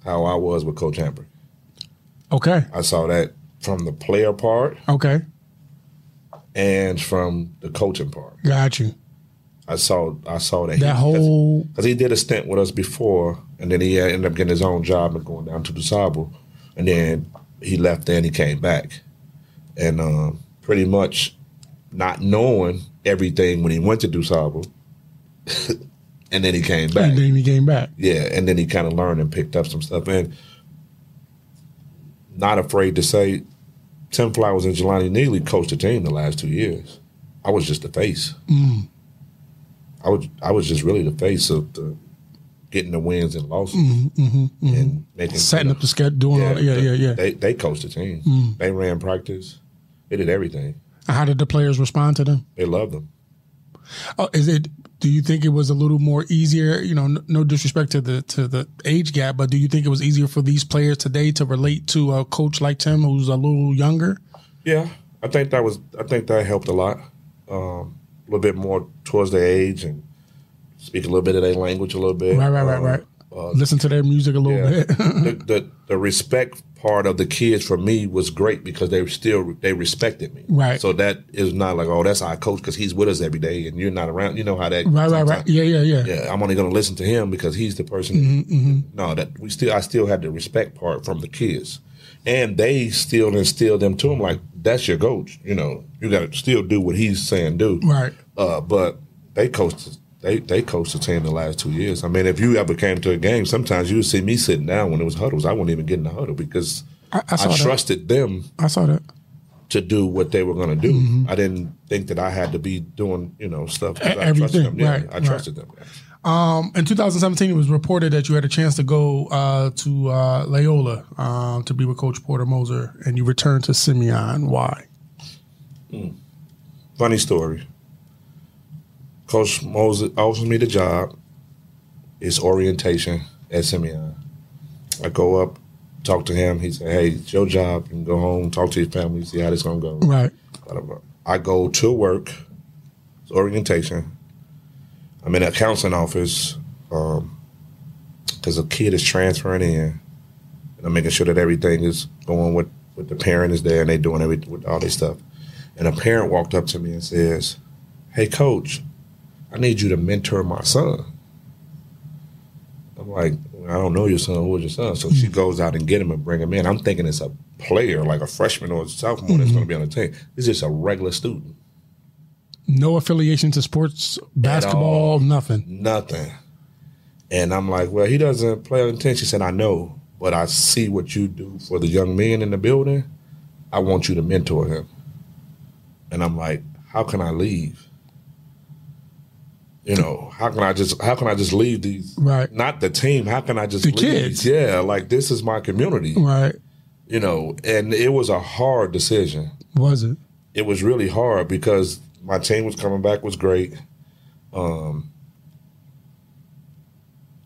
How I was with Coach Hambric. Okay. I saw that from the player part. Okay. And from the coaching part. Got you. I saw I saw that that he, whole because he did a stint with us before, and then he ended up getting his own job and going down to DuSable, and then he left there and he came back, and um, pretty much not knowing everything when he went to DuSable, and then he came back. And then he came back. Yeah, and then he kind of learned and picked up some stuff, and not afraid to say, Tim Flowers and Jelani Neely coached the team the last two years. I was just the face. Mm. I was I was just really the face of the getting the wins and losses mm-hmm, mm-hmm, mm-hmm. and making setting you know, up the schedule, doing yeah, all that. Yeah, yeah, yeah. They they coached the team. Mm. They ran practice. They did everything. How did the players respond to them? They loved them. Oh, is it? Do you think it was a little more easier? You know, no, no disrespect to the to the age gap, but do you think it was easier for these players today to relate to a coach like Tim, who's a little younger? Yeah, I think that was. I think that helped a lot. Um, a little bit more towards their age and speak a little bit of their language a little bit. Right, right, right, um, right. Uh, Listen to their music a little yeah. bit. the, the, the respect part of the kids for me was great because they still they respected me. Right. So that is not like oh that's our coach because he's with us every day and you're not around. You know how that. Right, right, right. Yeah, yeah, yeah. Yeah, I'm only going to listen to him because he's the person. Mm-hmm, mm-hmm. No, that we still I still had the respect part from the kids, and they still instilled them to him like that's your coach. You know, you got to still do what he's saying do. Right. Uh, but they coached they they coached the team the last two years. I mean, if you ever came to a game, sometimes you would see me sitting down when it was huddles. I wouldn't even get in the huddle because I, I I, saw that. trusted them I saw that. to do what they were going to do. Mm-hmm. I didn't think that I had to be doing you know stuff. E- I trusted everything, them. Yeah, right, I right. trusted them. yeah. Um, in 2017, it was reported that you had a chance to go uh, to uh, Loyola um, to be with Coach Porter Moser, and you returned to Simeon. Why? Funny story. Coach Moser offers me the job. It's orientation at Simeon. I go up, talk to him. He said, "Hey, it's your job. You can go home, talk to your family, see how this gonna go." Right. I go to work. It's orientation. I'm in a counseling office um, because a kid is transferring in, and I'm making sure that everything is going with with the parent is there and they doing everything with all this stuff. And a parent walked up to me and says, "Hey, coach, I need you to mentor my son." I'm like, I don't know your son. Who is your son? So she mm. goes out and get him and bring him in. I'm thinking it's a player, like a freshman or a sophomore that's going to mm-hmm. be on the team. It's just a regular student. No affiliation to sports, basketball, nothing. Nothing. And I'm like, well, he doesn't play on the team. She said, I know, but I see what you do for the young men in the building. I want you to mentor him. And I'm like, how can I leave? You know, how can I just how can I just leave these Right. not the team, how can I just The leave? kids. Yeah, like this is my community. Right. You know, and it was a hard decision. Was it? It was really hard because my team was coming back was great. Um,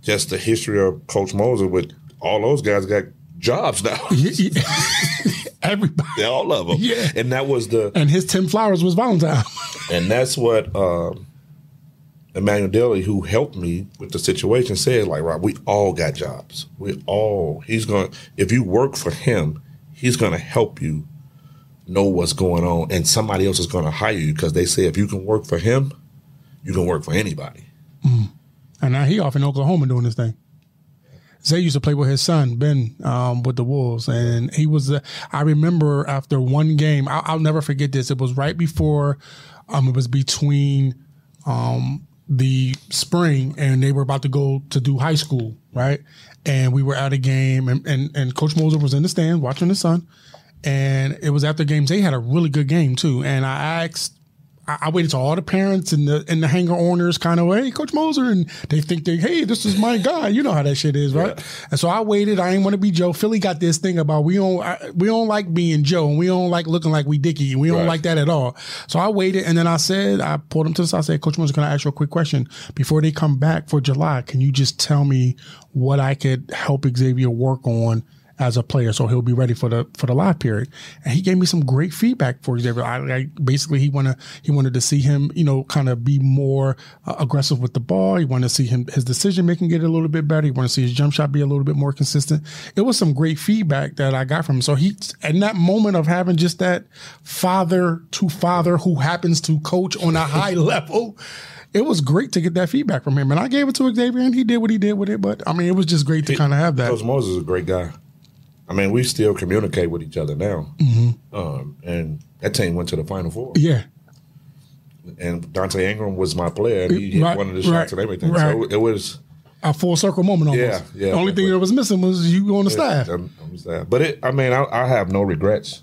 just the history of Coach Moser with all those guys got jobs now. Everybody. all of them. Yeah. And that was the And his Tim Flowers was Valentine. and that's what um, Emmanuel Daly, who helped me with the situation, said. Like, Rob, we all got jobs. We all. He's going. If you work for him, he's going to help you know what's going on, and somebody else is going to hire you because they say if you can work for him, you can work for anybody. and now he off in Oklahoma doing this thing. Zay used to play with his son Ben um, with the Wolves, and he was. Uh, I remember after one game, I'll, I'll never forget this. It was right before, um, it was between um, the spring, and they were about to go to do high school, right? And we were at a game, and and, and Coach Moser was in the stand watching his son, and it was after games. They had a really good game too, and I asked I, I waited to all the parents and the and the hanger owners kind of, hey, Coach Moser, and they think they, hey, this is my guy. You know how that shit is, right? And so I waited. I didn't want to be Joe. Philly got this thing about we don't I, we don't like being Joe, and we don't like looking like we Dickie, and we don't Right. like that at all. So I waited, and then I said, I pulled him to the side. I said, Coach Moser, can I ask you a quick question before they come back for July? Can you just tell me what I could help Xavier work on? As a player, so he'll be ready for the for the live period. And he gave me some great feedback for example, I, I basically he wanna he wanted to see him, you know, kind of be more uh, aggressive with the ball. He wanted to see him his decision making get a little bit better. He wanted to see his jump shot be a little bit more consistent. It was some great feedback that I got from him. So he in that moment of having just that father to father who happens to coach on a high level. It was great to get that feedback from him, and I gave it to Xavier, and he did what he did with it. But I mean, it was just great to kind of have that. Coach Moser is a great guy. I mean, we still communicate with each other now. Um, and that team went to the Final Four. Yeah, And Donte Ingram was my player, and he hit Right, one of the shots right, and everything. right. So it was. a full circle moment almost. Yeah, yeah. The only thing that was missing was you on the staff. I'm, I'm. But it, I mean, I, I have no regrets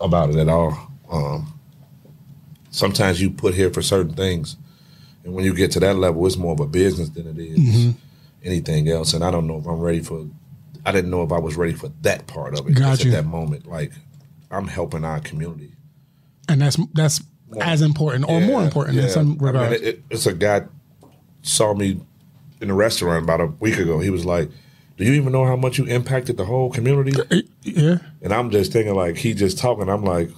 about it at all. Um, sometimes you put here for certain things, and when you get to that level, it's more of a business than it is Mm-hmm. anything else. And I don't know if I'm ready for. I didn't know if I was ready for that part of it. Gotcha. At that moment, like I'm helping our community. And that's that's as important or more Yeah, important in yeah. some I mean, it- it- it's a guy saw me in a restaurant about a week ago. He was like, "Do you even know how much you impacted the whole community?" Uh, yeah. And I'm just thinking like he just talking. I'm like,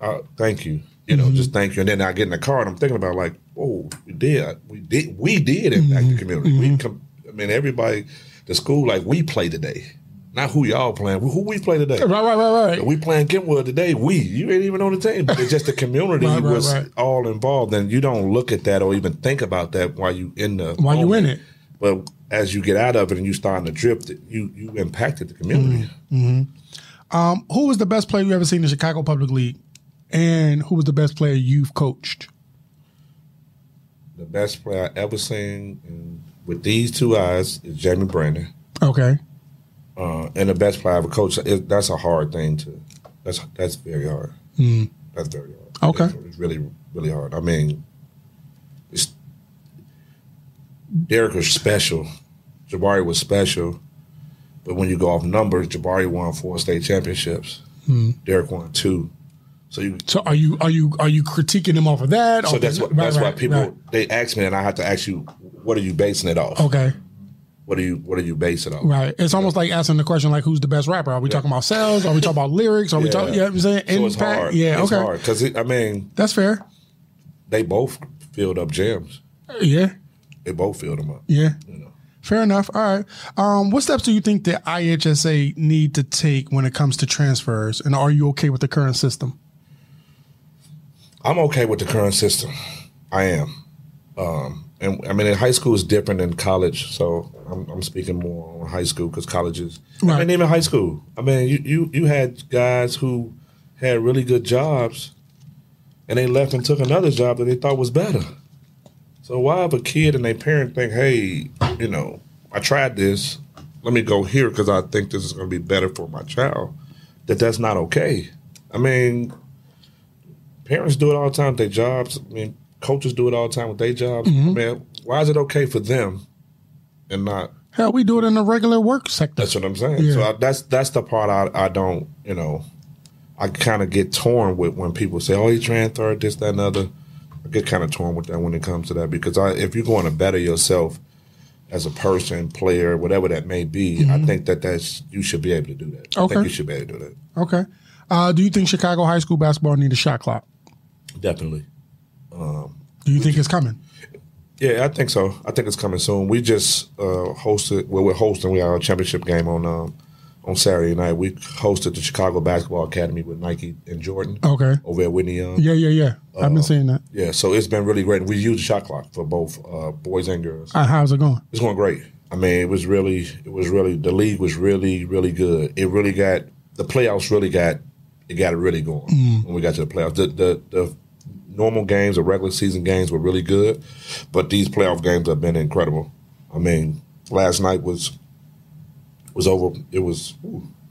uh, "Thank you." You know, mm-hmm. just thank you. And then I get in the car and I'm thinking about like, oh, we did, we did, we did impact the mm-hmm. community. We, mm-hmm. com- I mean, everybody, the school, like we play today, not who y'all playing. Who we play today? Right, right, right, right. We playing Kenwood today. We, you ain't even on the team. But it's just the community Right, right, was right. all involved, and you don't look at that or even think about that while you in the While you in it. But as you get out of it and you starting to drift, you you impacted the community. Um, who was the best player you ever seen in Chicago Public League? And who was the best player you've coached? the best player I ever seen and with these two eyes is Jamie Brandon. Okay. Uh, and the best player I ever coached. It, that's a hard thing to. That's that's very hard. Mm. That's very hard. Okay. It's, it's really really hard. I mean, it's Derrick was special. Jabari was special. But when you go off numbers, Jabari won four state championships. Mm. Derrick won two. So you. So are you are you are you critiquing them off of that? So that's what, that's right, why people right. they ask me, and I have to ask you, what are you basing it off? Okay. What are you What are you basing it off? Right. It's almost like asking the question like who's the best rapper? Are we talking about sales? Are we talking about lyrics? Are we talking you know what I'm saying? So it's Impact? hard. Yeah, it's okay. hard because I mean That's fair. they both filled up gems. Yeah. They both filled them up. Yeah. You know. Fair enough. All right. Um, what steps do you think the IHSA need to take when it comes to transfers? And are you okay with the current system? I'm okay with the current system. I am. Um, and I mean, in high school is different than college, so I'm, I'm speaking more on high school because colleges. I Right. mean, even high school. I mean, you, you you had guys who had really good jobs, and they left and took another job that they thought was better. So why have a kid and their parent think, hey, you know, I tried this, let me go here because I think this is going to be better for my child. That that's not okay. I mean, parents do it all the time with their jobs. I mean, coaches do it all the time with their jobs. Man, why is it okay for them and not? Hell, we do it in the regular work sector. That's what I'm saying. Yeah. So I, that's that's the part I, I don't, you know, I kind of get torn with when people say, "Oh, he transferred this, that, and other." I get kind of torn with that when it comes to that because I, if you're going to better yourself as a person, player, whatever that may be, I think that that's you should be able to do that. I Okay. think you should be able to do that. Okay. Uh, do you think Chicago high school basketball need a shot clock? Definitely. Do you think it's coming? Yeah, I think so. I think it's coming soon. We just uh, hosted. Well, we're hosting. We have our championship game on um, on Saturday night. We hosted the Chicago Basketball Academy with Nike and Jordan Okay. over at Whitney Young. Yeah, yeah, yeah. I've Uh, been seeing that. Yeah, so it's been really great. We use the shot clock for both uh, boys and girls. Uh, how's it going? It's going great. I mean, it was really, it was really, the league was really, really good. It really got the playoffs. Really got it got it really going Mm. when we got to the playoffs. The, the the normal games, the regular season games were really good, but these playoff games have been incredible. I mean, last night was was over. It was.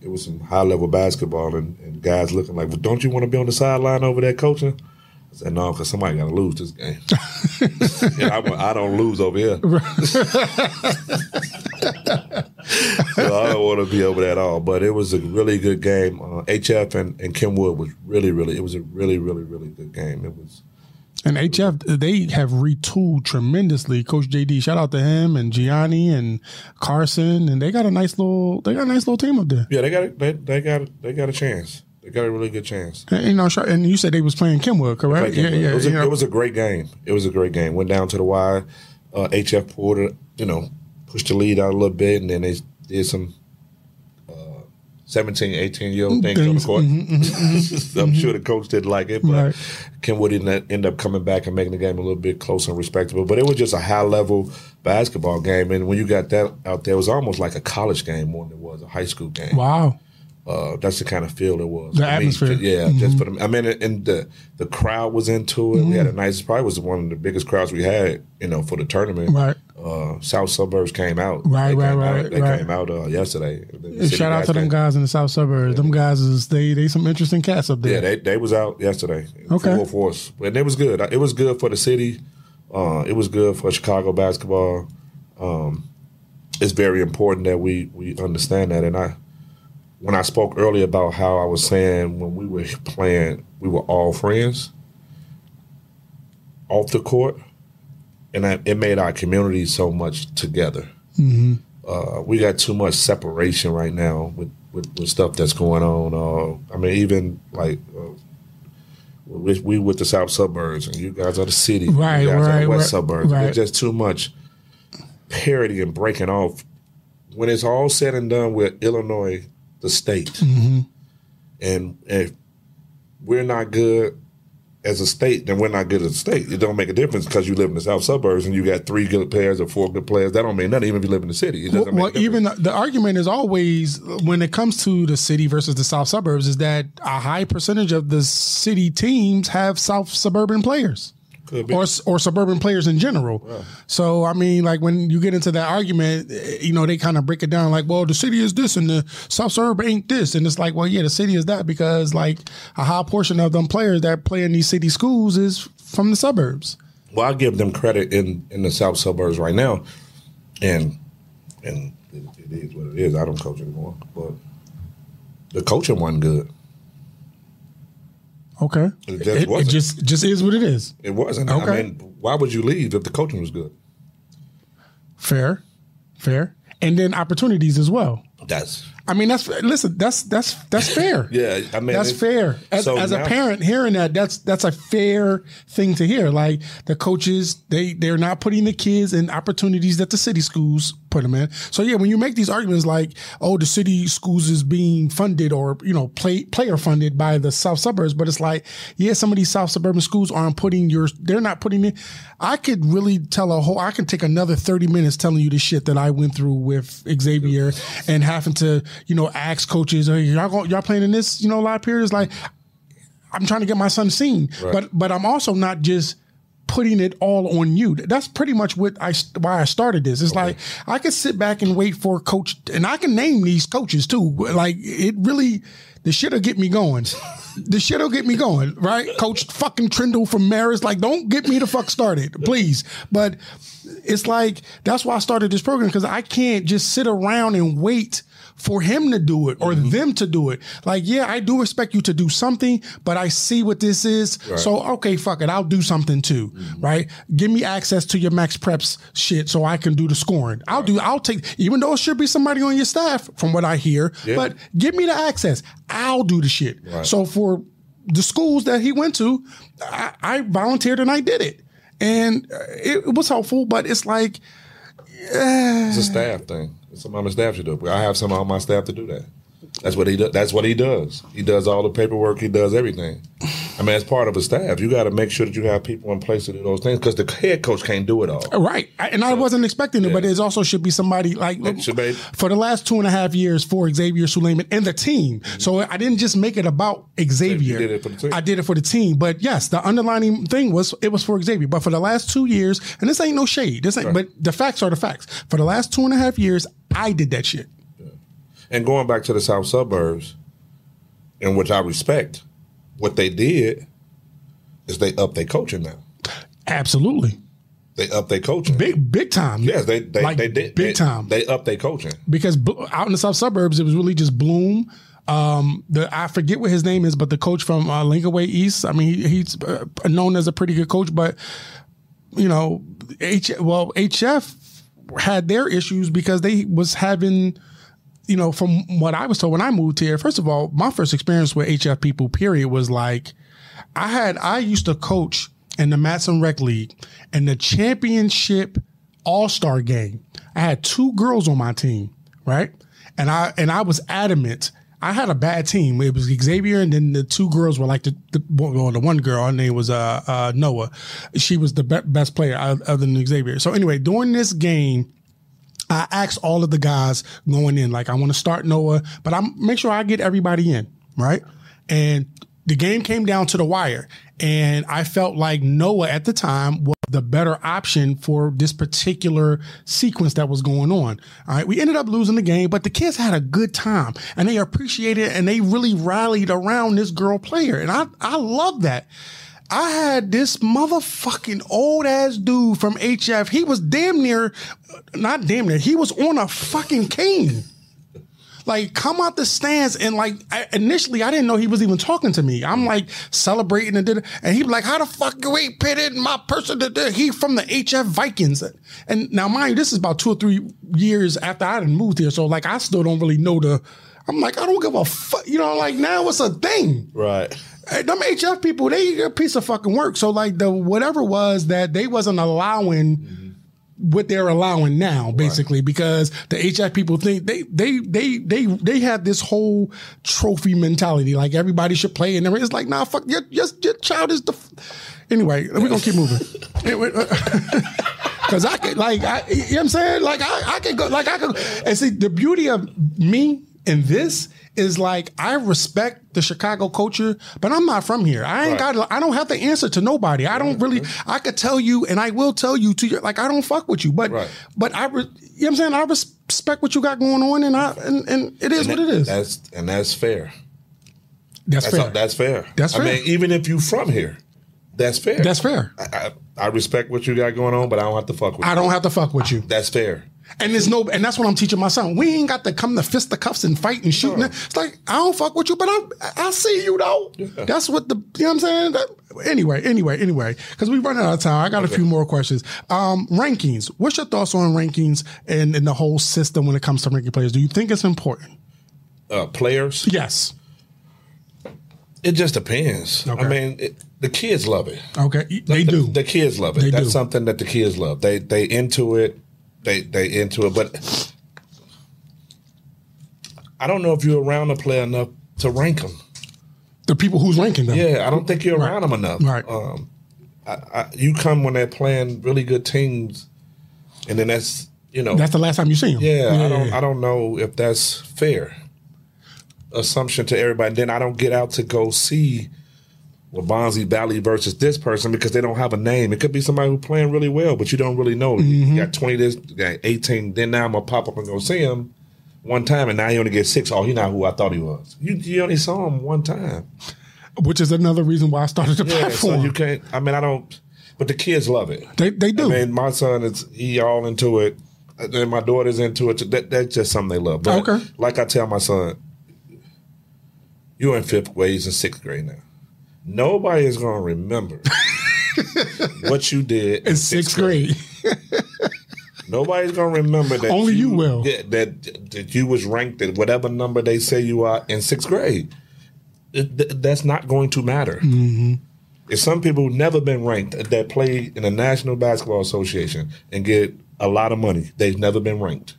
it was some high level basketball and, and guys looking like, well, don't you want to be on the sideline over there coaching? I said, no, because somebody got to lose this game. I, I don't lose over here. so I don't want to be over that at all. But it was a really good game. Uh, HF and, and Kenwood was really, really, it was a really, really, really good game. It was. And HF, they have retooled tremendously. Coach JD, shout out to him and Gianni and Carson, and they got a nice little, they got a nice little team up there. Yeah, they got they, they got they got a chance. They got a really good chance. And, you know, and you said they was playing Kenwood, correct? Like, yeah, yeah. it, was a, it was a great game. It was a great game. Went down to the wire. Uh, HF it, you know, pushed the lead out a little bit, and then they did some uh, 17, 18 year old things on the Things, court. mhm, I'm sure the coach didn't like it, but Right. Kenwood didn't end up coming back and making the game a little bit closer and respectable. But it was just a high level basketball game, and when you got that out there, it was almost like a college game more than it was a high school game. Wow. Uh, that's the kind of feel it was. The me. atmosphere. yeah. Just for the, I mean, and the the crowd was into it. We had a nice. Probably was one of the biggest crowds we had, you know, for the tournament. Right. Uh, South suburbs came out. Right, They right, came right, out, They right. came out uh, yesterday. The And city shout out to them came- guys in the south suburbs. Them guys is they they some interesting cats up there. Yeah, they they was out yesterday. Okay. Full force, and it was good. It was good for the city. Uh, it was good for Chicago basketball. Um, it's very important that we we understand that. And I, when I spoke earlier about how I was saying when we were playing, we were all friends off the court, and that, it made our community so much together. Uh, we got too much separation right now with, with, with stuff that's going on. Uh, I mean, even like uh, we, we with the south suburbs, and you guys are the city, Right, you guys are right, the west right, suburbs. right. There's just too much parity and breaking off. When it's all said and done with Illinois, the state, Mm-hmm. and if we're not good as a state, then we're not good as a state. It don't make a difference because you live in the south suburbs and you got three good players or four good players. That don't mean nothing. Even if you live in the city, it doesn't Well, a even the, the argument is always when it comes to the city versus the south suburbs is that a high percentage of the city teams have south suburban players. Or or suburban players in general. So I mean, like when you get into that argument, eh, you know, they kind of break it down like, well, the city is this and the south suburb ain't this, and it's like, well, yeah, the city is that because like a high portion of them players that play in these city schools is from the suburbs. Well, I give them credit in, in the south suburbs right now, and and it, it is what it is. I don't coach anymore, but the coaching wasn't good. Okay, It just it, it just just is what it is. It wasn't. Okay. I mean, why would you leave if the coaching was good? Fair, fair, and then opportunities as well. That's I mean, that's listen. That's that's that's fair. yeah. I mean, That's it- fair. As, so as a parent hearing that, that's that's a fair thing to hear. Like the coaches, they they're not putting the kids in opportunities that the city schools put them in. So yeah, when you make these arguments like, oh, the city schools is being funded or you know play player funded by the south suburbs, but it's like, yeah, some of these south suburban schools aren't putting your, they're not putting it. I could really tell a whole. I can take another thirty minutes telling you the shit that I went through with Xavier and having to you know ask coaches, hey, y'all go, y'all playing in this you know live period? It's like I'm trying to get my son seen, but but I'm also not just putting it all on you. That's pretty much what I why I started this. It's like I could sit back and wait for a coach, and I can name these coaches too. Like it really, the shit'll get me going. the shit'll get me going, right? Coach fucking Trindle from Maris, like don't get me the fuck started, please. But it's like that's why I started this program because I can't just sit around and wait for him to do it or mm-hmm. them to do it. Like, yeah, I do expect you to do something, but I see what this is. So, okay, fuck it. I'll do something too, mm-hmm. right? Give me access to your MaxPreps shit so I can do the scoring. I'll do, I'll take, even though it should be somebody on your staff from what I hear, Yeah. but give me the access. I'll do the shit. Right. So for the schools that he went to, I, I volunteered and I did it. And uh, it, it was helpful, but it's like, yeah. It's a eh. staff thing. Something on my staff should do. It. But I have some on my staff to do that. That's what he does. That's what he does. He does all the paperwork. He does everything. I mean, as part of a staff, you got to make sure that you have people in place to do those things because the head coach can't do it all. Uh, right. I- And I wasn't expecting it, but it also should be somebody like be. for the last two and a half years for Xavier Suleiman and the team. Mm-hmm. So I didn't just make it about Xavier. You did it for the team. I did it for the team. But yes, the underlining thing was it was for Xavier. But for the last two years, and this ain't no shade. This ain't but the facts are the facts. For the last two and a half years, I did that shit. And going back to the south suburbs, in which I respect, what they did is they up their coaching now. Absolutely. They up their coaching. Big big time. Yes, they they, like they did big they, time. They up their coaching. because out in the south suburbs, it was really just Bloom. Um, the I forget what his name is, but the coach from uh, Lincoln-Way East. I mean, he, he's uh, known as a pretty good coach, but you know, H well HF had their issues because they was having. You know, from what I was told when I moved here, first of all, my first experience with HF people, period, was like I had I used to coach in the Matteson Rec League and the championship all star game. I had two girls on my team, right? And I and I was adamant. I had a bad team. It was Xavier, and then the two girls were like the, the well, the one girl. Her name was uh, uh, Noah. She was the be- best player oth- other than Xavier. So anyway, during this game, I asked all of the guys going in, like, I want to start Noah, but I'm make sure I get everybody in, right? And the game came down to the wire, and I felt like Noah at the time was the better option for this particular sequence that was going on. All right, we ended up losing the game, but the kids had a good time, and they appreciated it, and they really rallied around this girl player, and I I love that. I had this motherfucking old ass dude from HF. He was damn near, not damn near, he was on a fucking cane. Like, come out the stands and like, I, initially I didn't know he was even talking to me. I'm like celebrating and did, and he like, how the fuck you ain't pitted my person? da- da?" He from the HF Vikings. And now mind you, this is about two or three years after I done moved here. So like, I still don't really know the, I'm like, I don't give a fuck. You know, like now it's a thing. Right. Them HF people, they a piece of fucking work. So like the whatever was that they wasn't allowing what they're allowing now, basically, because the HF people think they they they they they have this whole trophy mentality, like everybody should play, and it's like, nah, fuck, your your, your child is the. F-. Anyway, we're gonna keep moving. Uh, Cause I could like I, you know what I'm saying? Like I, I could go like I could and see the beauty of me in this is like I respect the Chicago culture, but I'm not from here. I ain't Right. got. I don't have the answer to nobody. I don't really. I could tell you, and I will tell you to your like. I don't fuck with you, but Right. but I. Re, you know what I'm saying? I respect what you got going on, and I and, and it is what it is. That's and that's fair. That's, That's fair. that's fair. That's I mean, even if you from here, that's fair. That's fair. I, I, I respect what you got going on, but I don't have to fuck with I you. don't have to fuck with you. That's fair. And there's no, and that's what I'm teaching my son. We ain't got to come to fist the cuffs and fight and shoot. It's like I don't fuck with you, but I I see you though. That's what the you know what I'm saying. That, anyway, anyway, anyway, because we run out of time. I got a few more questions. Um, rankings. What's your thoughts on rankings and, and the whole system when it comes to ranking players? Do you think it's important? Uh, players, Yes. it just depends. Okay. I mean, it, the kids love it. Okay. They the, do. The kids love it. They That's do. something that the kids love. They they into it. They they into it. But I don't know if you're around a player enough to rank them. the people who's ranking them. Yeah, I don't think you're around them enough. Right. Um, I, I, you come when they're playing really good teams, and then that's you know. That's the last time you see them. yeah, I don't. I don't know if that's fair. Assumption to everybody. And then I don't get out to go see. Well, Bonzi Valley versus this person because they don't have a name. It could be somebody who's playing really well, but you don't really know. Mm-hmm. You got 20 this, you got 18. Then now I'm going to pop up and go see him one time, and now you only get six. Oh, he's not who I thought he was. You, you only saw him one time. Which is another reason why I started the Yeah, platform. so you can't. I mean, I don't. But the kids love it. they they do. I mean, my son is he all into it, and my daughter's into it. That, that's just something they love. But Okay. Like I tell my son, you're in fifth grade, he's in sixth grade now. Nobody is going to remember what you did in sixth grade. Nobody's going to remember that. Only you will. yeah, that that you was ranked at whatever number they say you are in sixth grade. It- th- that's not going to matter. Mm-hmm. If some people who've never been ranked that play in the National Basketball Association and get a lot of money, they've never been ranked.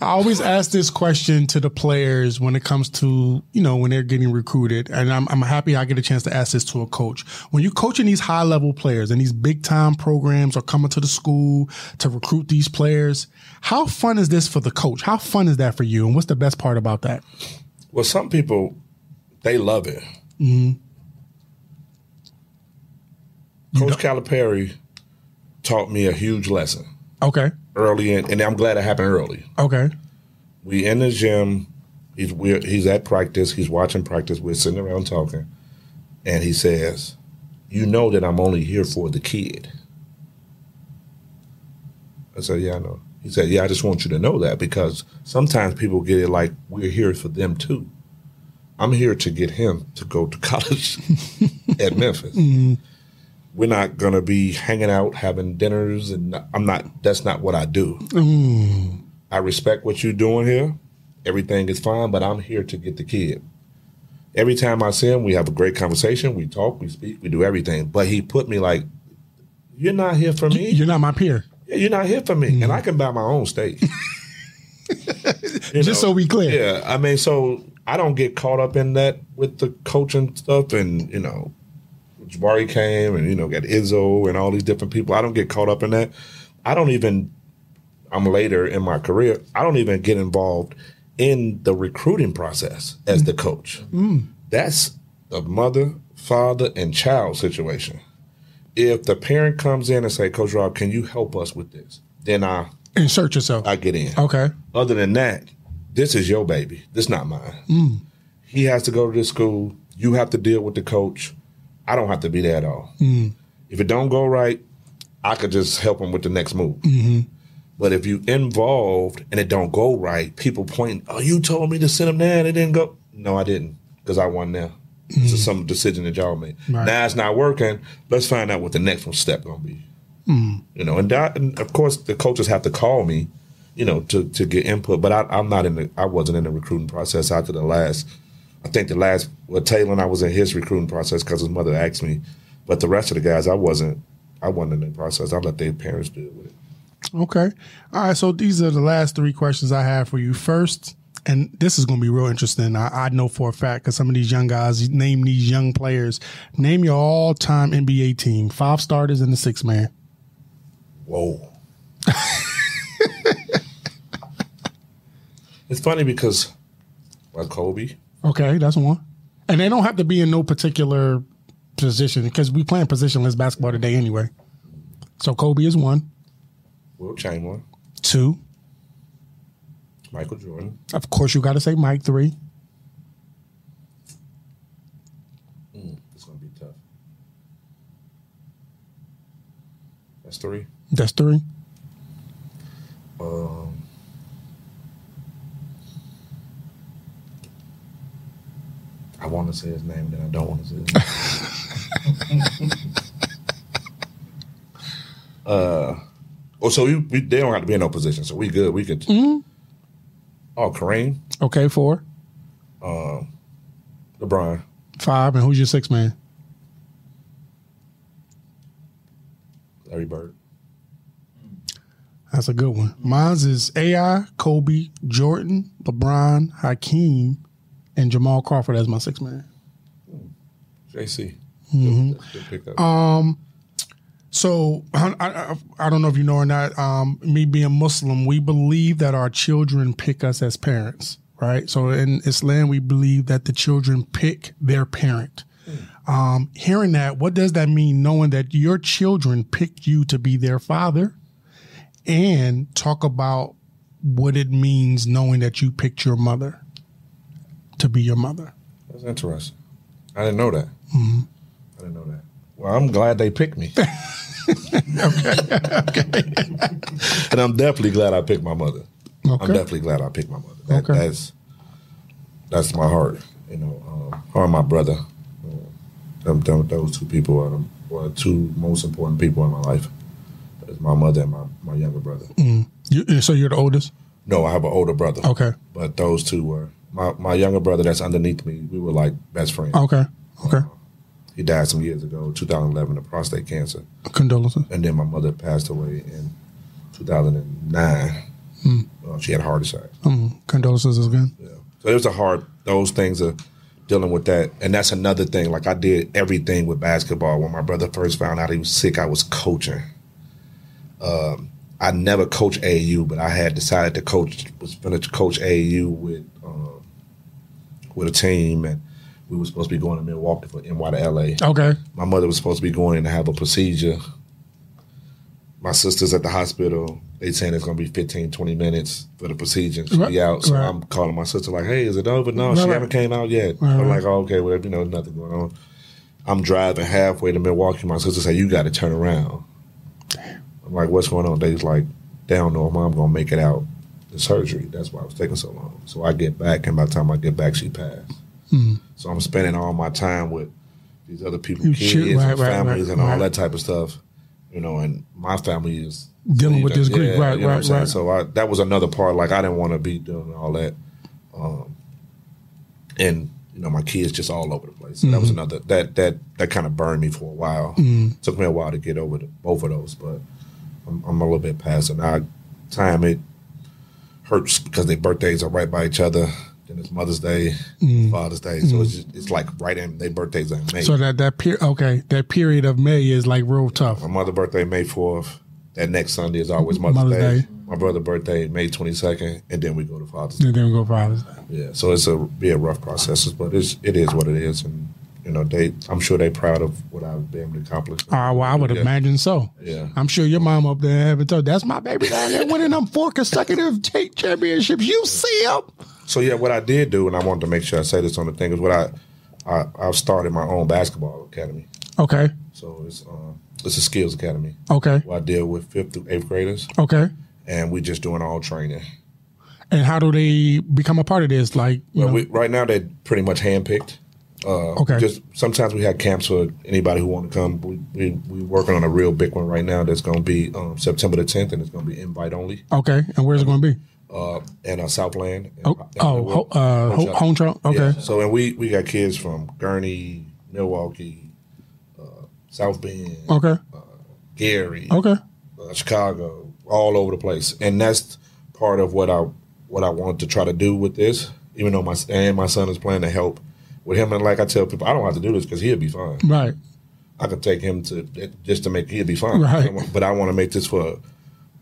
I always ask this question to the players when it comes to, you know, when they're getting recruited. And I'm, I'm happy I get a chance to ask this to a coach. When you're coaching these high level players and these big time programs are coming to the school to recruit these players, how fun is this for the coach? How fun is that for you? And what's the best part about that? Well, some people they love it. Mm-hmm. Coach Calipari taught me a huge lesson Okay. early, in, and I'm glad it happened early. Okay. We in the gym. He's we're, he's at practice. He's watching practice. We're sitting around talking, and he says, "You know that I'm only here for the kid." I said, "Yeah, I know." He said, "Yeah, I just want you to know that because sometimes people get it like we're here for them too. I'm here to get him to go to college at Memphis. Mm-hmm. We're not gonna be hanging out having dinners, and I'm not. That's not what I do." Mm. I respect what you're doing here. Everything is fine, but I'm here to get the kid. Every time I see him, we have a great conversation. We talk, we speak, we do everything. But he put me like, "You're not here for me. You're not my peer. Yeah, You're not here for me, and I mm. can buy my own steak." Just so we clear. Yeah, I mean, so I don't get caught up in that with the coaching stuff, and you know, Jabari came, and you know, got Izzo and all these different people. I don't get caught up in that. I don't even. I'm later in my career. I don't even get involved in the recruiting process as the coach. Mm. That's a mother, father, and child situation. If the parent comes in and say, "Coach Rob, can you help us with this?" Then I Insert yourself. I get in. okay. Other than that, this is your baby. This not mine. Mm. He has to go to this school. You have to deal with the coach. I don't have to be there at all. Mm-hmm. If it don't go right, I could just help them with the next move. Mm-hmm. But if you involved and it don't go right, people point, "Oh, you told me to send them there and it didn't go." No, I didn't because I won there. It's just mm-hmm. some decision that y'all made. Right. Now it's not working. Let's find out what the next one step gonna be. You know, and, that, and of course the coaches have to call me, you know, to to get input. But I, I'm not in the. I wasn't in the recruiting process after the last. I think the last well Taylor and I was in his recruiting process because his mother asked me, but the rest of the guys I wasn't. I wasn't in the process. I let their parents deal with it. Okay. All right. So these are the last three questions I have for you. First, and this is going to be real interesting. I, I know for a fact because some of these young guys name these young players. Name your all-time NBA team, five starters and the six man. Whoa. it's funny because Like Kobe. Okay, that's one. And they don't have to be in no particular position because we playing positionless basketball today anyway. So Kobe is one. Wilt Chamberlain. Two. Michael Jordan. Of course, you got to say Mike. Three. It's gonna be tough. That's three. That's three. Um, I want to say his name, then I don't want to say his name. uh, oh, so we, we they don't have to be in no position, so we good. We could. Oh, Kareem, Okay, four. LeBron, Five. And who's your six man? Larry Bird. That's a good one. Mine's is AI, Kobe, Jordan, LeBron, Hakeem, and Jamal Crawford as my six man. JC. Good, that's a good pickup. So I, I, I don't know if you know or not. Um, me being Muslim, we believe that our children pick us as parents, right? So in Islam, we believe that the children pick their parent. Um, hearing that, what does that mean? Knowing that your children picked you to be their father, and talk about what it means knowing that you picked your mother to be your mother. That's interesting. I didn't know that. I didn't know that. Well, I'm glad they picked me. Okay. And I'm definitely glad I picked my mother. I'm definitely glad I picked my mother. That, Okay. That's that's my heart. You know, um, her and my brother. Uh, them, those two people are the the two most important people in my life. It's my mother and my, my younger brother. You, so you're the oldest. No, I have an older brother. Okay. But those two were my, my younger brother that's underneath me. We were like best friends. Okay. Okay. He died some years ago, 2011, of prostate cancer. Condolences. And then my mother passed away in 2009. Uh, she had a heart attack. Um, condolences again. Yeah. So it was a hard, those things are dealing with that. And that's another thing. Like I did everything with basketball. When my brother first found out he was sick, I was coaching. Um, I never coached AAU, but I had decided to coach, was going to coach AAU with, um, with a team. And we were supposed to be going to Milwaukee for NY to LA. Okay. My mother was supposed to be going in to have a procedure. My sister's at the hospital. They saying it's going to be 15, 20 minutes for the procedure. She'll be out. So right. I'm calling my sister like, hey, is it over? No, Right, she right. haven't came out yet. Right, I'm like, oh, okay, well, you know, nothing going on. I'm driving halfway to Milwaukee. My sister said, you got to turn around. I'm like, what's going on? They's like, they don't know if mom going to make it out the surgery. That's why it was taking so long. So I get back, and by the time I get back, she passed. So I'm spending all my time with these other people, kids, shoot- right, and right, families, right, and all that type of stuff. You know, and my family is Dealing with this grief. Right, you know right, right. So I, that was another part. Like I didn't want to be doing all that, um, and you know, my kids just all over the place. That Mm-hmm. was another that that that kind of burned me for a while. Mm. Took me a while to get over the, both of those, but I'm, I'm a little bit past it now. Time it hurts because their birthdays are right by each other. Then it's Mother's Day, Father's Day, so it's just, it's like right in their birthdays in May. Mm. So that that period, okay, that period of May is like real tough. My mother's birthday, May 4th. That next Sunday is always Mother's, Mother's Day. Day. My brother's birthday, May 22nd. And then we go to Father's Day. Then we go Father's Day. Yeah. So it's a be a rough process, but it's, it is what it is. And, you know, they I'm sure they're proud of what I've been able to accomplish. Uh, well, I would Yeah. imagine so. Yeah. I'm sure your mom up there having told that's my baby down there winning them four consecutive state championships. You see him? So, yeah, what I did do, and I wanted to make sure I say this on the thing, is what I, I, I've started my own basketball academy. Okay, So it's, um, it's a skills academy okay, where I deal with fifth through eighth graders. okay. And we're just doing all training. And how do they become a part of this? Like, Well, we, right now they're pretty much handpicked. Uh, Okay. Just sometimes we have camps for anybody who want to come. We we we working on a real big one right now. That's going to be um, September the 10th, and it's going to be invite only. okay. And where's it going to be? Uh, in uh, Southland. Oh, in oh, uh, ho, home trunk. Okay, Yeah. So and we we got kids from Gurnee, Milwaukee, uh, South Bend, okay, Gary, okay. uh, Chicago, all over the place, and that's part of what I what I want to try to do with this. Even though my and my son is planning to help with him, and like I tell people, I don't have to do this because he'll be fine. Right. I could take him to just to make he'll be fine. Right. But I want to make this for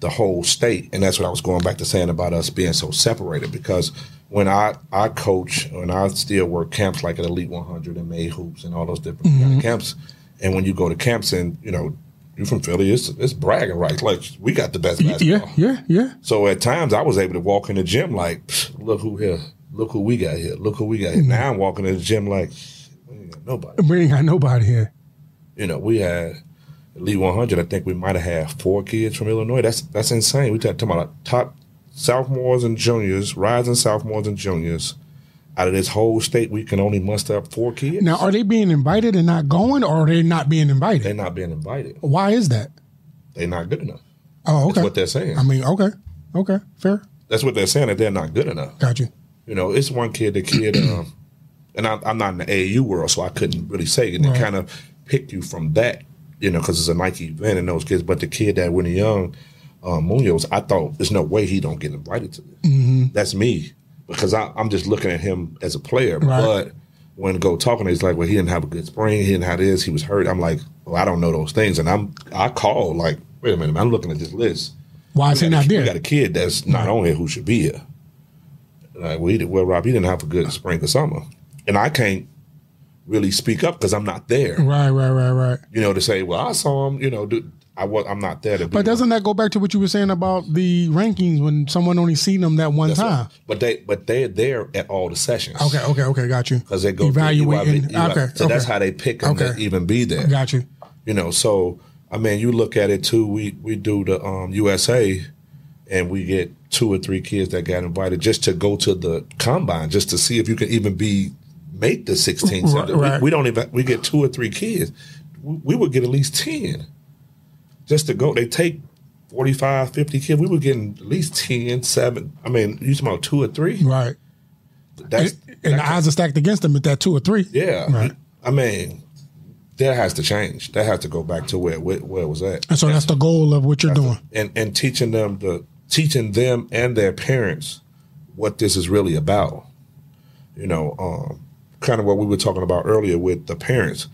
the whole state, and that's what I was going back to saying about us being so separated because when I I coach and I still work camps like at Elite 100 and May Hoops and all those different kind Mm-hmm. of camps. And when you go to camps and you know you're from Philly, it's it's bragging rights. Like we got the best basketball. Yeah, yeah, yeah. So at times I was able to walk in the gym like, look who here, look who we got here, look who we got here. Mm-hmm. Now I'm walking in the gym like, we ain't got nobody. We ain't got nobody here. You know, we had Elite 100. I think we might have had four kids from Illinois. That's that's insane. We talking about top sophomores and juniors, rising sophomores and juniors. Out of this whole state, we can only muster up four kids. Now, are they being invited and not going, or are they not being invited? They're not being invited. Why is that? They're not good enough. Oh, okay. That's what they're saying. I mean, okay, okay, fair. That's what they're saying that they're not good enough. Got you. You know, it's one kid, the kid, um, and I'm, I'm not in the AAU world, so I couldn't really say it. And Right. they kind of picked you from that, you know, because it's a Nike event and those kids. But the kid that when he young, um, Munoz, I thought there's no way he don't get invited to this. Mm-hmm. That's me because I, I'm just looking at him as a player. Right. But when go talking, he's like, well, he didn't have a good spring. He didn't have this. He was hurt. I'm like, well, I don't know those things. And I'm I called like, wait a minute, man, I'm looking at this list. Why is he not a- there? We got a kid that's not on here who should be here. Like, well, he, did- well, Rob, he didn't have a good spring or summer, and I can't really speak up because I'm not there. Right, right, right, right. You know, to say, well, I saw him. You know, do, I was, I'm not there to. But doesn't that go back to what you were saying about the rankings when someone only seen them that one That's time? but they, but they're there at all the sessions. Okay, okay, okay, got you. Because they go evaluating. Through, okay, so that's how they pick them to even be there. got you. You know, so I mean, you look at it too. We we do the um, USA, and we get two or three kids that got invited just to go to the combine, just to see if you can even be make the 16. Right, right. We, we don't even we get two or three kids. We, we would get at least ten just to go. They take 45, 50 kids. We were getting at least 10, 7. I mean, you talking about two or three? Right. That's And the odds are stacked against them at that two or three. yeah. Right. I mean, that has to change. That has to go back to where where, where it was at. And so that's the goal of what you're doing. and and teaching them the teaching them and their parents what this is really about. You know, um, kind of what we were talking about earlier with the parents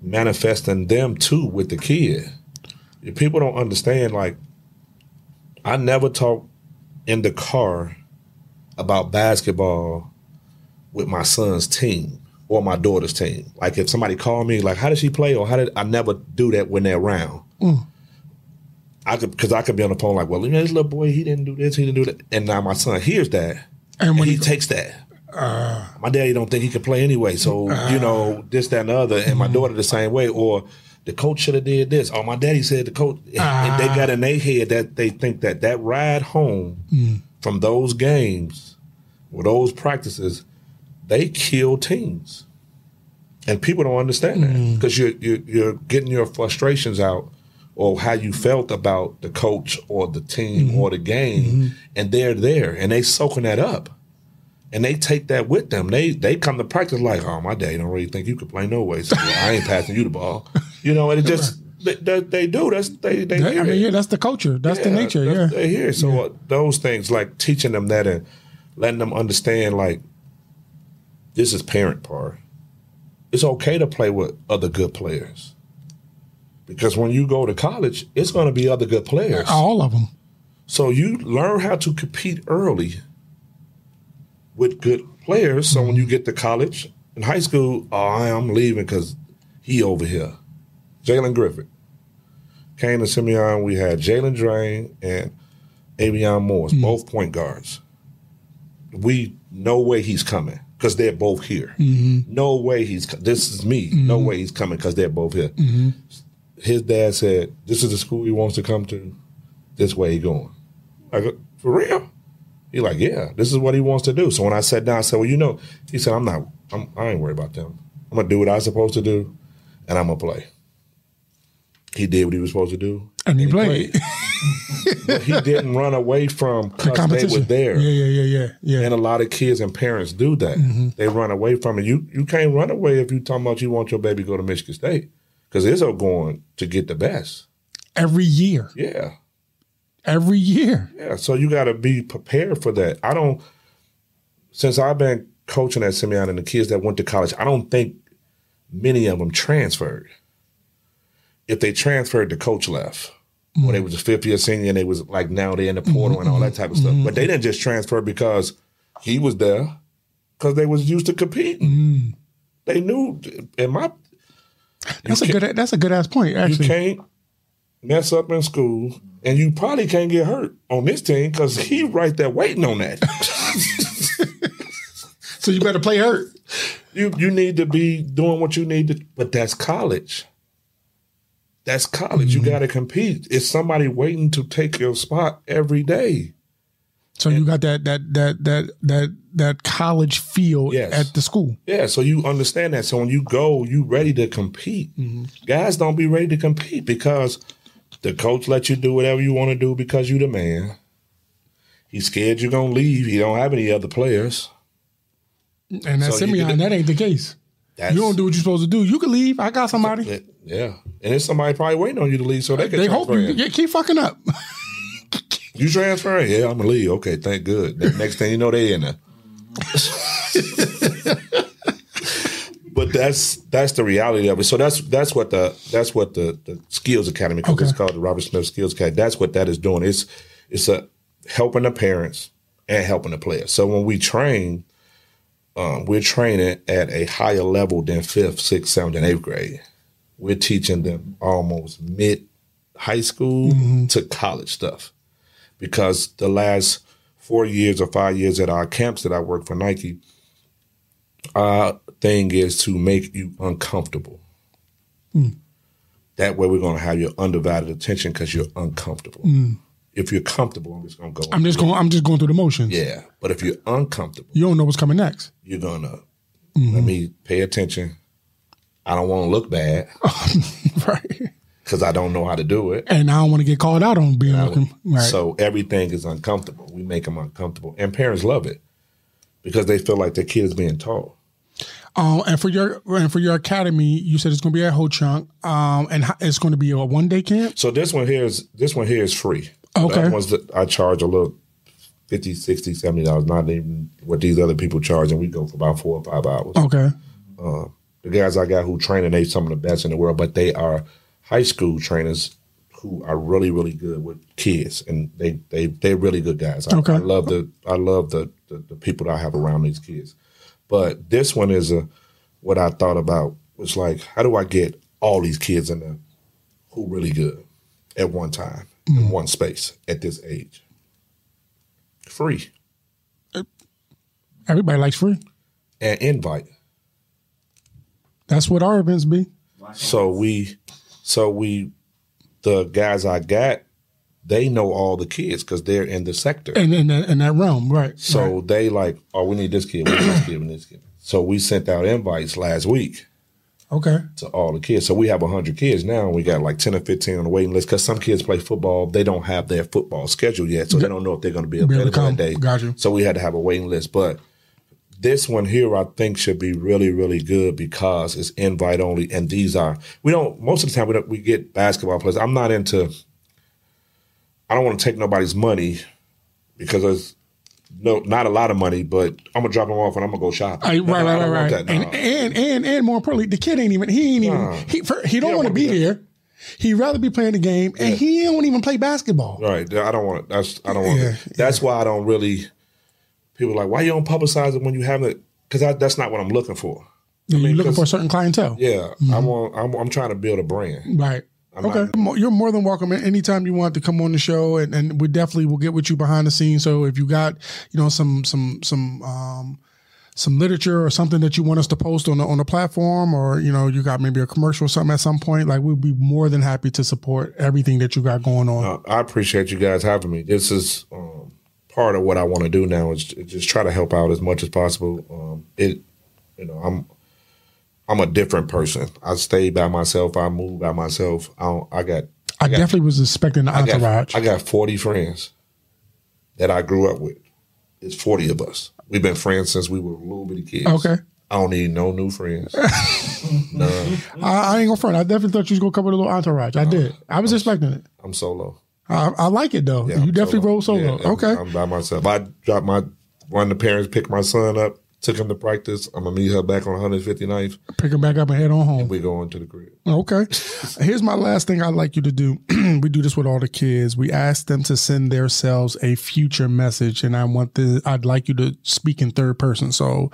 manifesting them too with the kid. If people don't understand, like I never talk in the car about basketball with my son's team or my daughter's team. Like if somebody called me, like, how did she play? Or how did I never do that when they're around. I could because I could be on the phone like, well, you know, this little boy, he didn't do this, he didn't do that, and now my son hears that, And and, when he, he- takes that. Ah. my daddy don't think he can play anyway, so you know ah. this, that, and the other, and my mm-hmm. daughter the same way. Or the coach should have did this. Oh, my daddy said the coach, and they got in their head that they think that that ride home mm. from those games or those practices, they kill teams. And people don't understand that mm. because you're, you're you're getting your frustrations out or how you felt about the coach or the team or the game, and they're there and they soaking that up, and they take that with them. They they come to practice like, oh, my daddy don't really think you could play no way, so I ain't passing you the ball. You know, and it just they, they, they do. That's they they. I hear mean, yeah, that's the culture. That's the nature. that's- Yeah. They hear. So uh, those things, like teaching them that and letting them understand, like this is parent part. It's okay to play with other good players because when you go to college, it's going to be other good players. All of them. So you learn how to compete early with good players. So when you get to college in high school, oh, I'm leaving because he over here. Jalen Griffith came to Simeon. We had Jalen Drain and Avion Morris, mm. both point guards. We mm-hmm. no way he's coming because they're both here. No way he's. This is me. No mm-hmm. way he's coming because they're both here. Mm-hmm. His dad said, "This is the school he wants to come to. This way he going." I go, "For real?" He like, "Yeah, this is what he wants to do." So when I sat down, I said, "Well, you know," he said, "I'm not. I'm, I ain't worried about them. I'm gonna do what I'm supposed to do, and I'm gonna play." He did what he was supposed to do, And he played. but he didn't run away from The because they competition. were there. Yeah, yeah, yeah, yeah. Yeah. And a lot of kids and parents do that. Mm-hmm. They run away from it. You you can't run away if you talking about you want your baby to go to Michigan State because Izzo going to get the best. Every year. Yeah, Every year. yeah. So you got to be prepared for that. I don't. Since I've been coaching at Simeon and the kids that went to college, I don't think many of them transferred. If they transferred, the coach left. when they mm. was a fifth year senior and they was like now they're in the mm-hmm, portal and all that mm-hmm, type of stuff. Mm-hmm. But they didn't just transfer because he was there because they was used to competing. Mm. They knew. In my, That's a good. That's a good ass point. Actually, you can't mess up in school, and you probably can't get hurt on this team because he right there waiting on that. so you better play hurt. you you need to be doing what you need to, but that's college. That's college. Mm-hmm. You got to compete. It's somebody waiting to take your spot every day. So you got that that that that that that college feel Yes. at the school. Yeah, so you understand that. So when you go, you ready to compete. Mm-hmm. Guys don't be ready to compete because the coach let you do whatever you want to do because you the man. He's scared you're gonna leave. He don't have any other players. And that's So Simeon. That ain't the case. You don't do what you're supposed to do. You can leave. I got somebody. Yeah, and there's somebody probably waiting on you to leave, so they can They hope you yeah, keep fucking up. You transfer? Yeah, I'm gonna leave. Okay, thank good. The next thing you know, they in there. but that's that's the reality of it. So that's that's what the that's what the, the Skills Academy, because it's called the Robert Smith Skills Academy. That's what that is doing. It's it's a helping the parents and helping the players. So when we train, um, we're training at a higher level than fifth, sixth, seventh, and eighth grade. We're teaching them almost mid high school to college stuff because the last four years or five years at our camps that I work for Nike, our thing is to make you uncomfortable. Hmm. That way, we're going to have your undivided attention because you're uncomfortable. Hmm. If you're comfortable, I'm just going to go. I'm just going. I'm just going through the motions. yeah, but if you're uncomfortable, You don't know what's coming next. you're gonna let mm-hmm. me pay attention. I don't want to look bad right. Because I don't know how to do it. And I don't want to get called out on being looking. Right. So everything is uncomfortable. We make them uncomfortable, and parents love it because they feel like their kid is being taught. Um, and for your and for your academy, you said it's going to be at Ho Chunk. Um, and it's going to be a one day camp. So this one here is this one here is free. Okay. That one's that I charge a little 50 60 70 dollars, not even what these other people charge, and we go for about four or five hours. Okay. The guys I got who train and they some of the best in the world, but they are high school trainers who are really really good with kids, and they they they're really good guys. I, Okay. I love the I love the, the the people that I have around these kids. But this one is a what I thought about was like, how do I get all these kids in there who really good at one time in mm. one space at this age? Free Everybody likes free. and invite. That's what our events be. So we, so we, the guys I got, they know all the kids because they're in the sector. And in that, in that realm, right? So they like, oh, we need this kid, we need this kid, we need this kid. So we sent out invites last week okay. to all the kids. So we have hundred kids now, and we got like ten or fifteen on the waiting list because some kids play football. They don't have their football schedule yet, so they don't know if they're going to be able to available come. that day. Got you. So we had to have a waiting list, but. This one here, I think, should be really, really good because it's invite only, and these are we don't most of the time we don't we get basketball players. I'm not into. I don't want to take nobody's money because there's no not a lot of money, but I'm gonna drop them off and I'm gonna go shopping. Right, right, I right, right. right. that, And, no. and and and more importantly, the kid ain't even. He ain't even. Nah. He for, he don't don't want to be be there. He'd rather be playing the game, and he don't even play basketball. Right. I don't want it. That's I don't want Yeah, it. That's why I don't really. People are like, why you don't publicize it when you have it? Because that's not what I'm looking for. You're looking for a certain clientele. Yeah, I want. I'm, I'm trying to build a brand. Right. okay. not- You're more than welcome anytime you want to come on the show, and, and we definitely will get with you behind the scenes. So if you got, you know, some some some um, some literature or something that you want us to post on the on the platform, or you know, you got maybe a commercial or something at some point, like we'd be more than happy to support everything that you got going on. Uh, I appreciate you guys having me. This is um, part of what I want to do now is just try to help out as much as possible. Um, it, you know, I'm I'm a different person. I stay by myself. I move by myself. I don't, I got I, definitely was expecting the I got, entourage. I got 40 friends that I grew up with. It's 40 of us. We've been friends since we were little bitty kids. Okay. I don't need no new friends. None. I, I ain't gonna front. I definitely thought you was gonna cover the little entourage. I did. I was expecting it. I'm solo. I, I like it though. Yeah, you I'm definitely roll solo. Yeah, okay. I'm, by myself. I dropped my one of the parents picked my son up took him to practice. I'm gonna meet her back on 159th. Pick him back up and head on home. We go into the crib. Okay. Here's my last thing I'd like you to do. we do this with all the kids. We ask them to send themselves a future message, and I want the. I'd like you to speak in third person. So,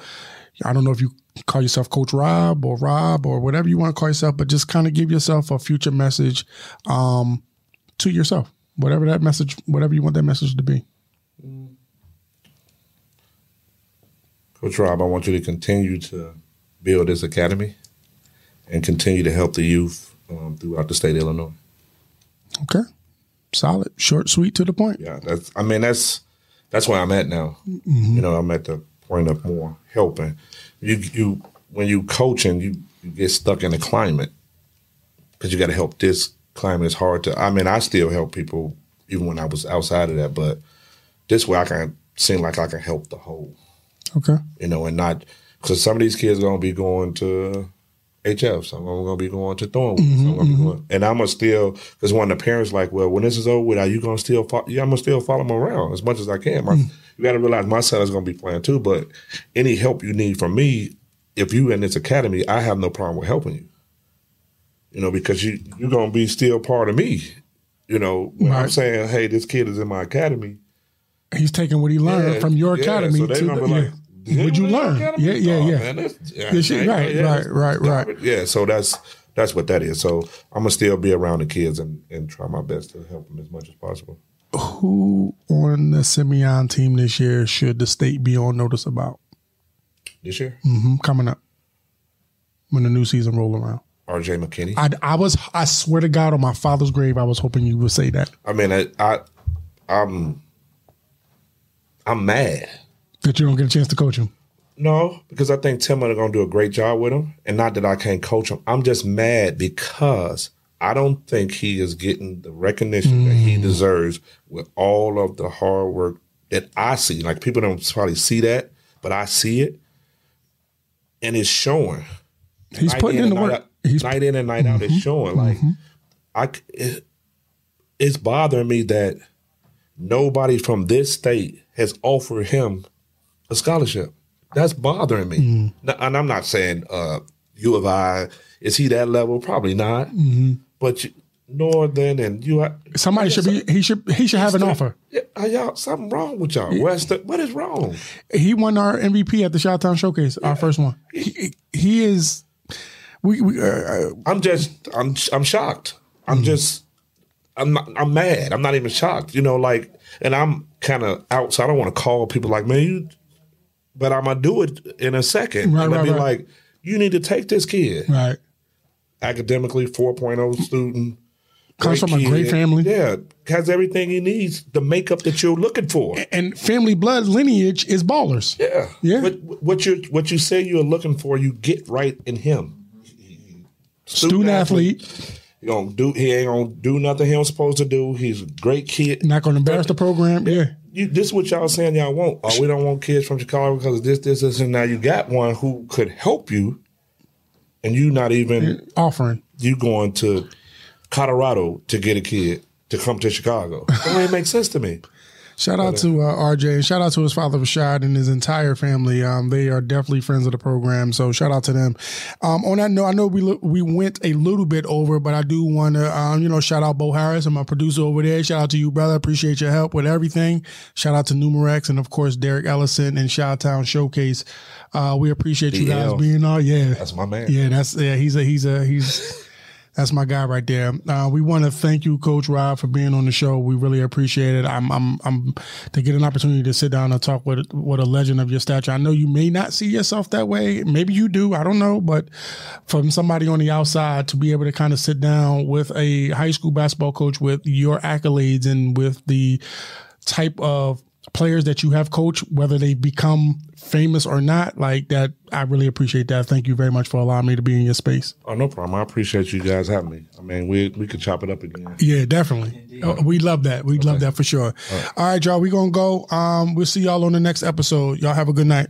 I don't know if you call yourself Coach Rob or Rob or whatever you want to call yourself, but just kind of give yourself a future message um, to yourself, whatever that message, whatever you want that message to be. Coach Rob, I want you to continue to build this academy and continue to help the youth um, throughout the state of Illinois. Okay, solid, short, sweet, to the point. Yeah, that's. I mean, that's that's where I'm at now. Mm-hmm. You know, I'm at the point of more helping. You you when you coaching, you you get stuck in a climate because you got to help this climate. is hard to. I mean, I still help people even when I was outside of that, but this way I can seem like I can help the whole. Okay. You know, and not because some of these kids are gonna be going to HF, some of them are gonna be going to Thornwood, mm-hmm, mm-hmm. going, and I'm gonna still because one of the parents like, well, when this is over with, are you gonna still? Follow? Yeah, I'm gonna still follow them around as much as I can. My, mm-hmm. You got to realize my son is gonna be playing too, but any help you need from me, if you in this academy, I have no problem with helping you. You know, because you you're gonna be still part of me. You know, when right. I'm saying, hey, this kid is in my academy. He's taking what he learned yeah, from your yeah, academy so to the, like, would you learn? Yeah, yeah, yeah. Oh, man, yeah, yeah right, yeah, right, right, right. Yeah, so that's that's what that is. So I'm gonna still be around the kids and, and try my best to help them as much as possible. Who on the Simeon team this year should the state be on notice about? This year, mm-hmm, coming up when the new season roll around. R.J. McKinney. I, I was I swear to God on my father's grave I was hoping you would say that. I mean I, I I'm I'm mad that you don't get a chance to coach him. No, because I think Tim are going to do a great job with him, and not that I can't coach him. I'm just mad because I don't think he is getting the recognition mm. that he mm. deserves with all of the hard work that I see. Like people don't probably see that, but I see it, and it's showing. He's night putting in, in the work. Out, He's night in and night mm-hmm. out. It's mm-hmm. showing. Like mm-hmm. I, it, it's bothering me that nobody from this state has offered him a scholarship. That's bothering me. Mm-hmm. And I'm not saying uh, U of I is he that level? Probably not. Mm-hmm. But you, Northern and you, somebody should be. He should. He should have an offer. Yeah, y'all something wrong with y'all. Western, what is wrong? He won our MVP at the Chi-Town Showcase, yeah. our first one. He, he is. We. we uh, uh I'm just. I'm. I'm shocked. I'm mm-hmm. just. I'm. Not, I'm mad. I'm not even shocked. You know, like, and I'm kind of out. So I don't want to call people like, man, you but I'm gonna do it in a second. Right, and right, be right. like, you need to take this kid. Right. Academically 4.0 student. Comes from kid. a great family. Yeah. Has everything he needs, the makeup that you're looking for. And family blood lineage is ballers. Yeah. Yeah. But what you what you say you're looking for, you get right in him. Student, athlete. athlete. He gonna do he ain't gonna do nothing he was supposed to do. He's a great kid. Not gonna embarrass the program. Yeah you, this is what y'all saying y'all want. Oh, we don't want kids from Chicago because of this, this, this, and now you got one who could help you, and you not even offering. You going to Colorado to get a kid to come to Chicago? That doesn't make sense to me. Shout out to uh, RJ and shout out to his father Rashad and his entire family. Um, they are definitely friends of the program, so shout out to them. Um, on that note, I know we we went a little bit over, but I do want to um, you know shout out Bo Harris and my producer over there. Shout out to you, brother. Appreciate your help with everything. Shout out to Numerex and of course Derek Ellison and Chi-Town Showcase. Uh, we appreciate you guys being on. Yeah, that's my man. Yeah, that's yeah. He's a he's a he's. That's my guy right there. Uh, we want to thank you, Coach Rob, for being on the show. We really appreciate it. I'm, I'm, I'm to get an opportunity to sit down and talk with, with a legend of your stature. I know you may not see yourself that way. Maybe you do. I don't know. But from somebody on the outside to be able to kind of sit down with a high school basketball coach with your accolades and with the type of players that you have coached, whether they become famous or not, like that, I really appreciate that. Thank you very much for allowing me to be in your space. Oh, no problem. I appreciate you guys having me. I mean, we we could chop it up again. Yeah, definitely. Oh, we love that. We okay. love that for sure. All right, All right y'all. We gonna go. Um, we'll see y'all on the next episode. Y'all have a good night.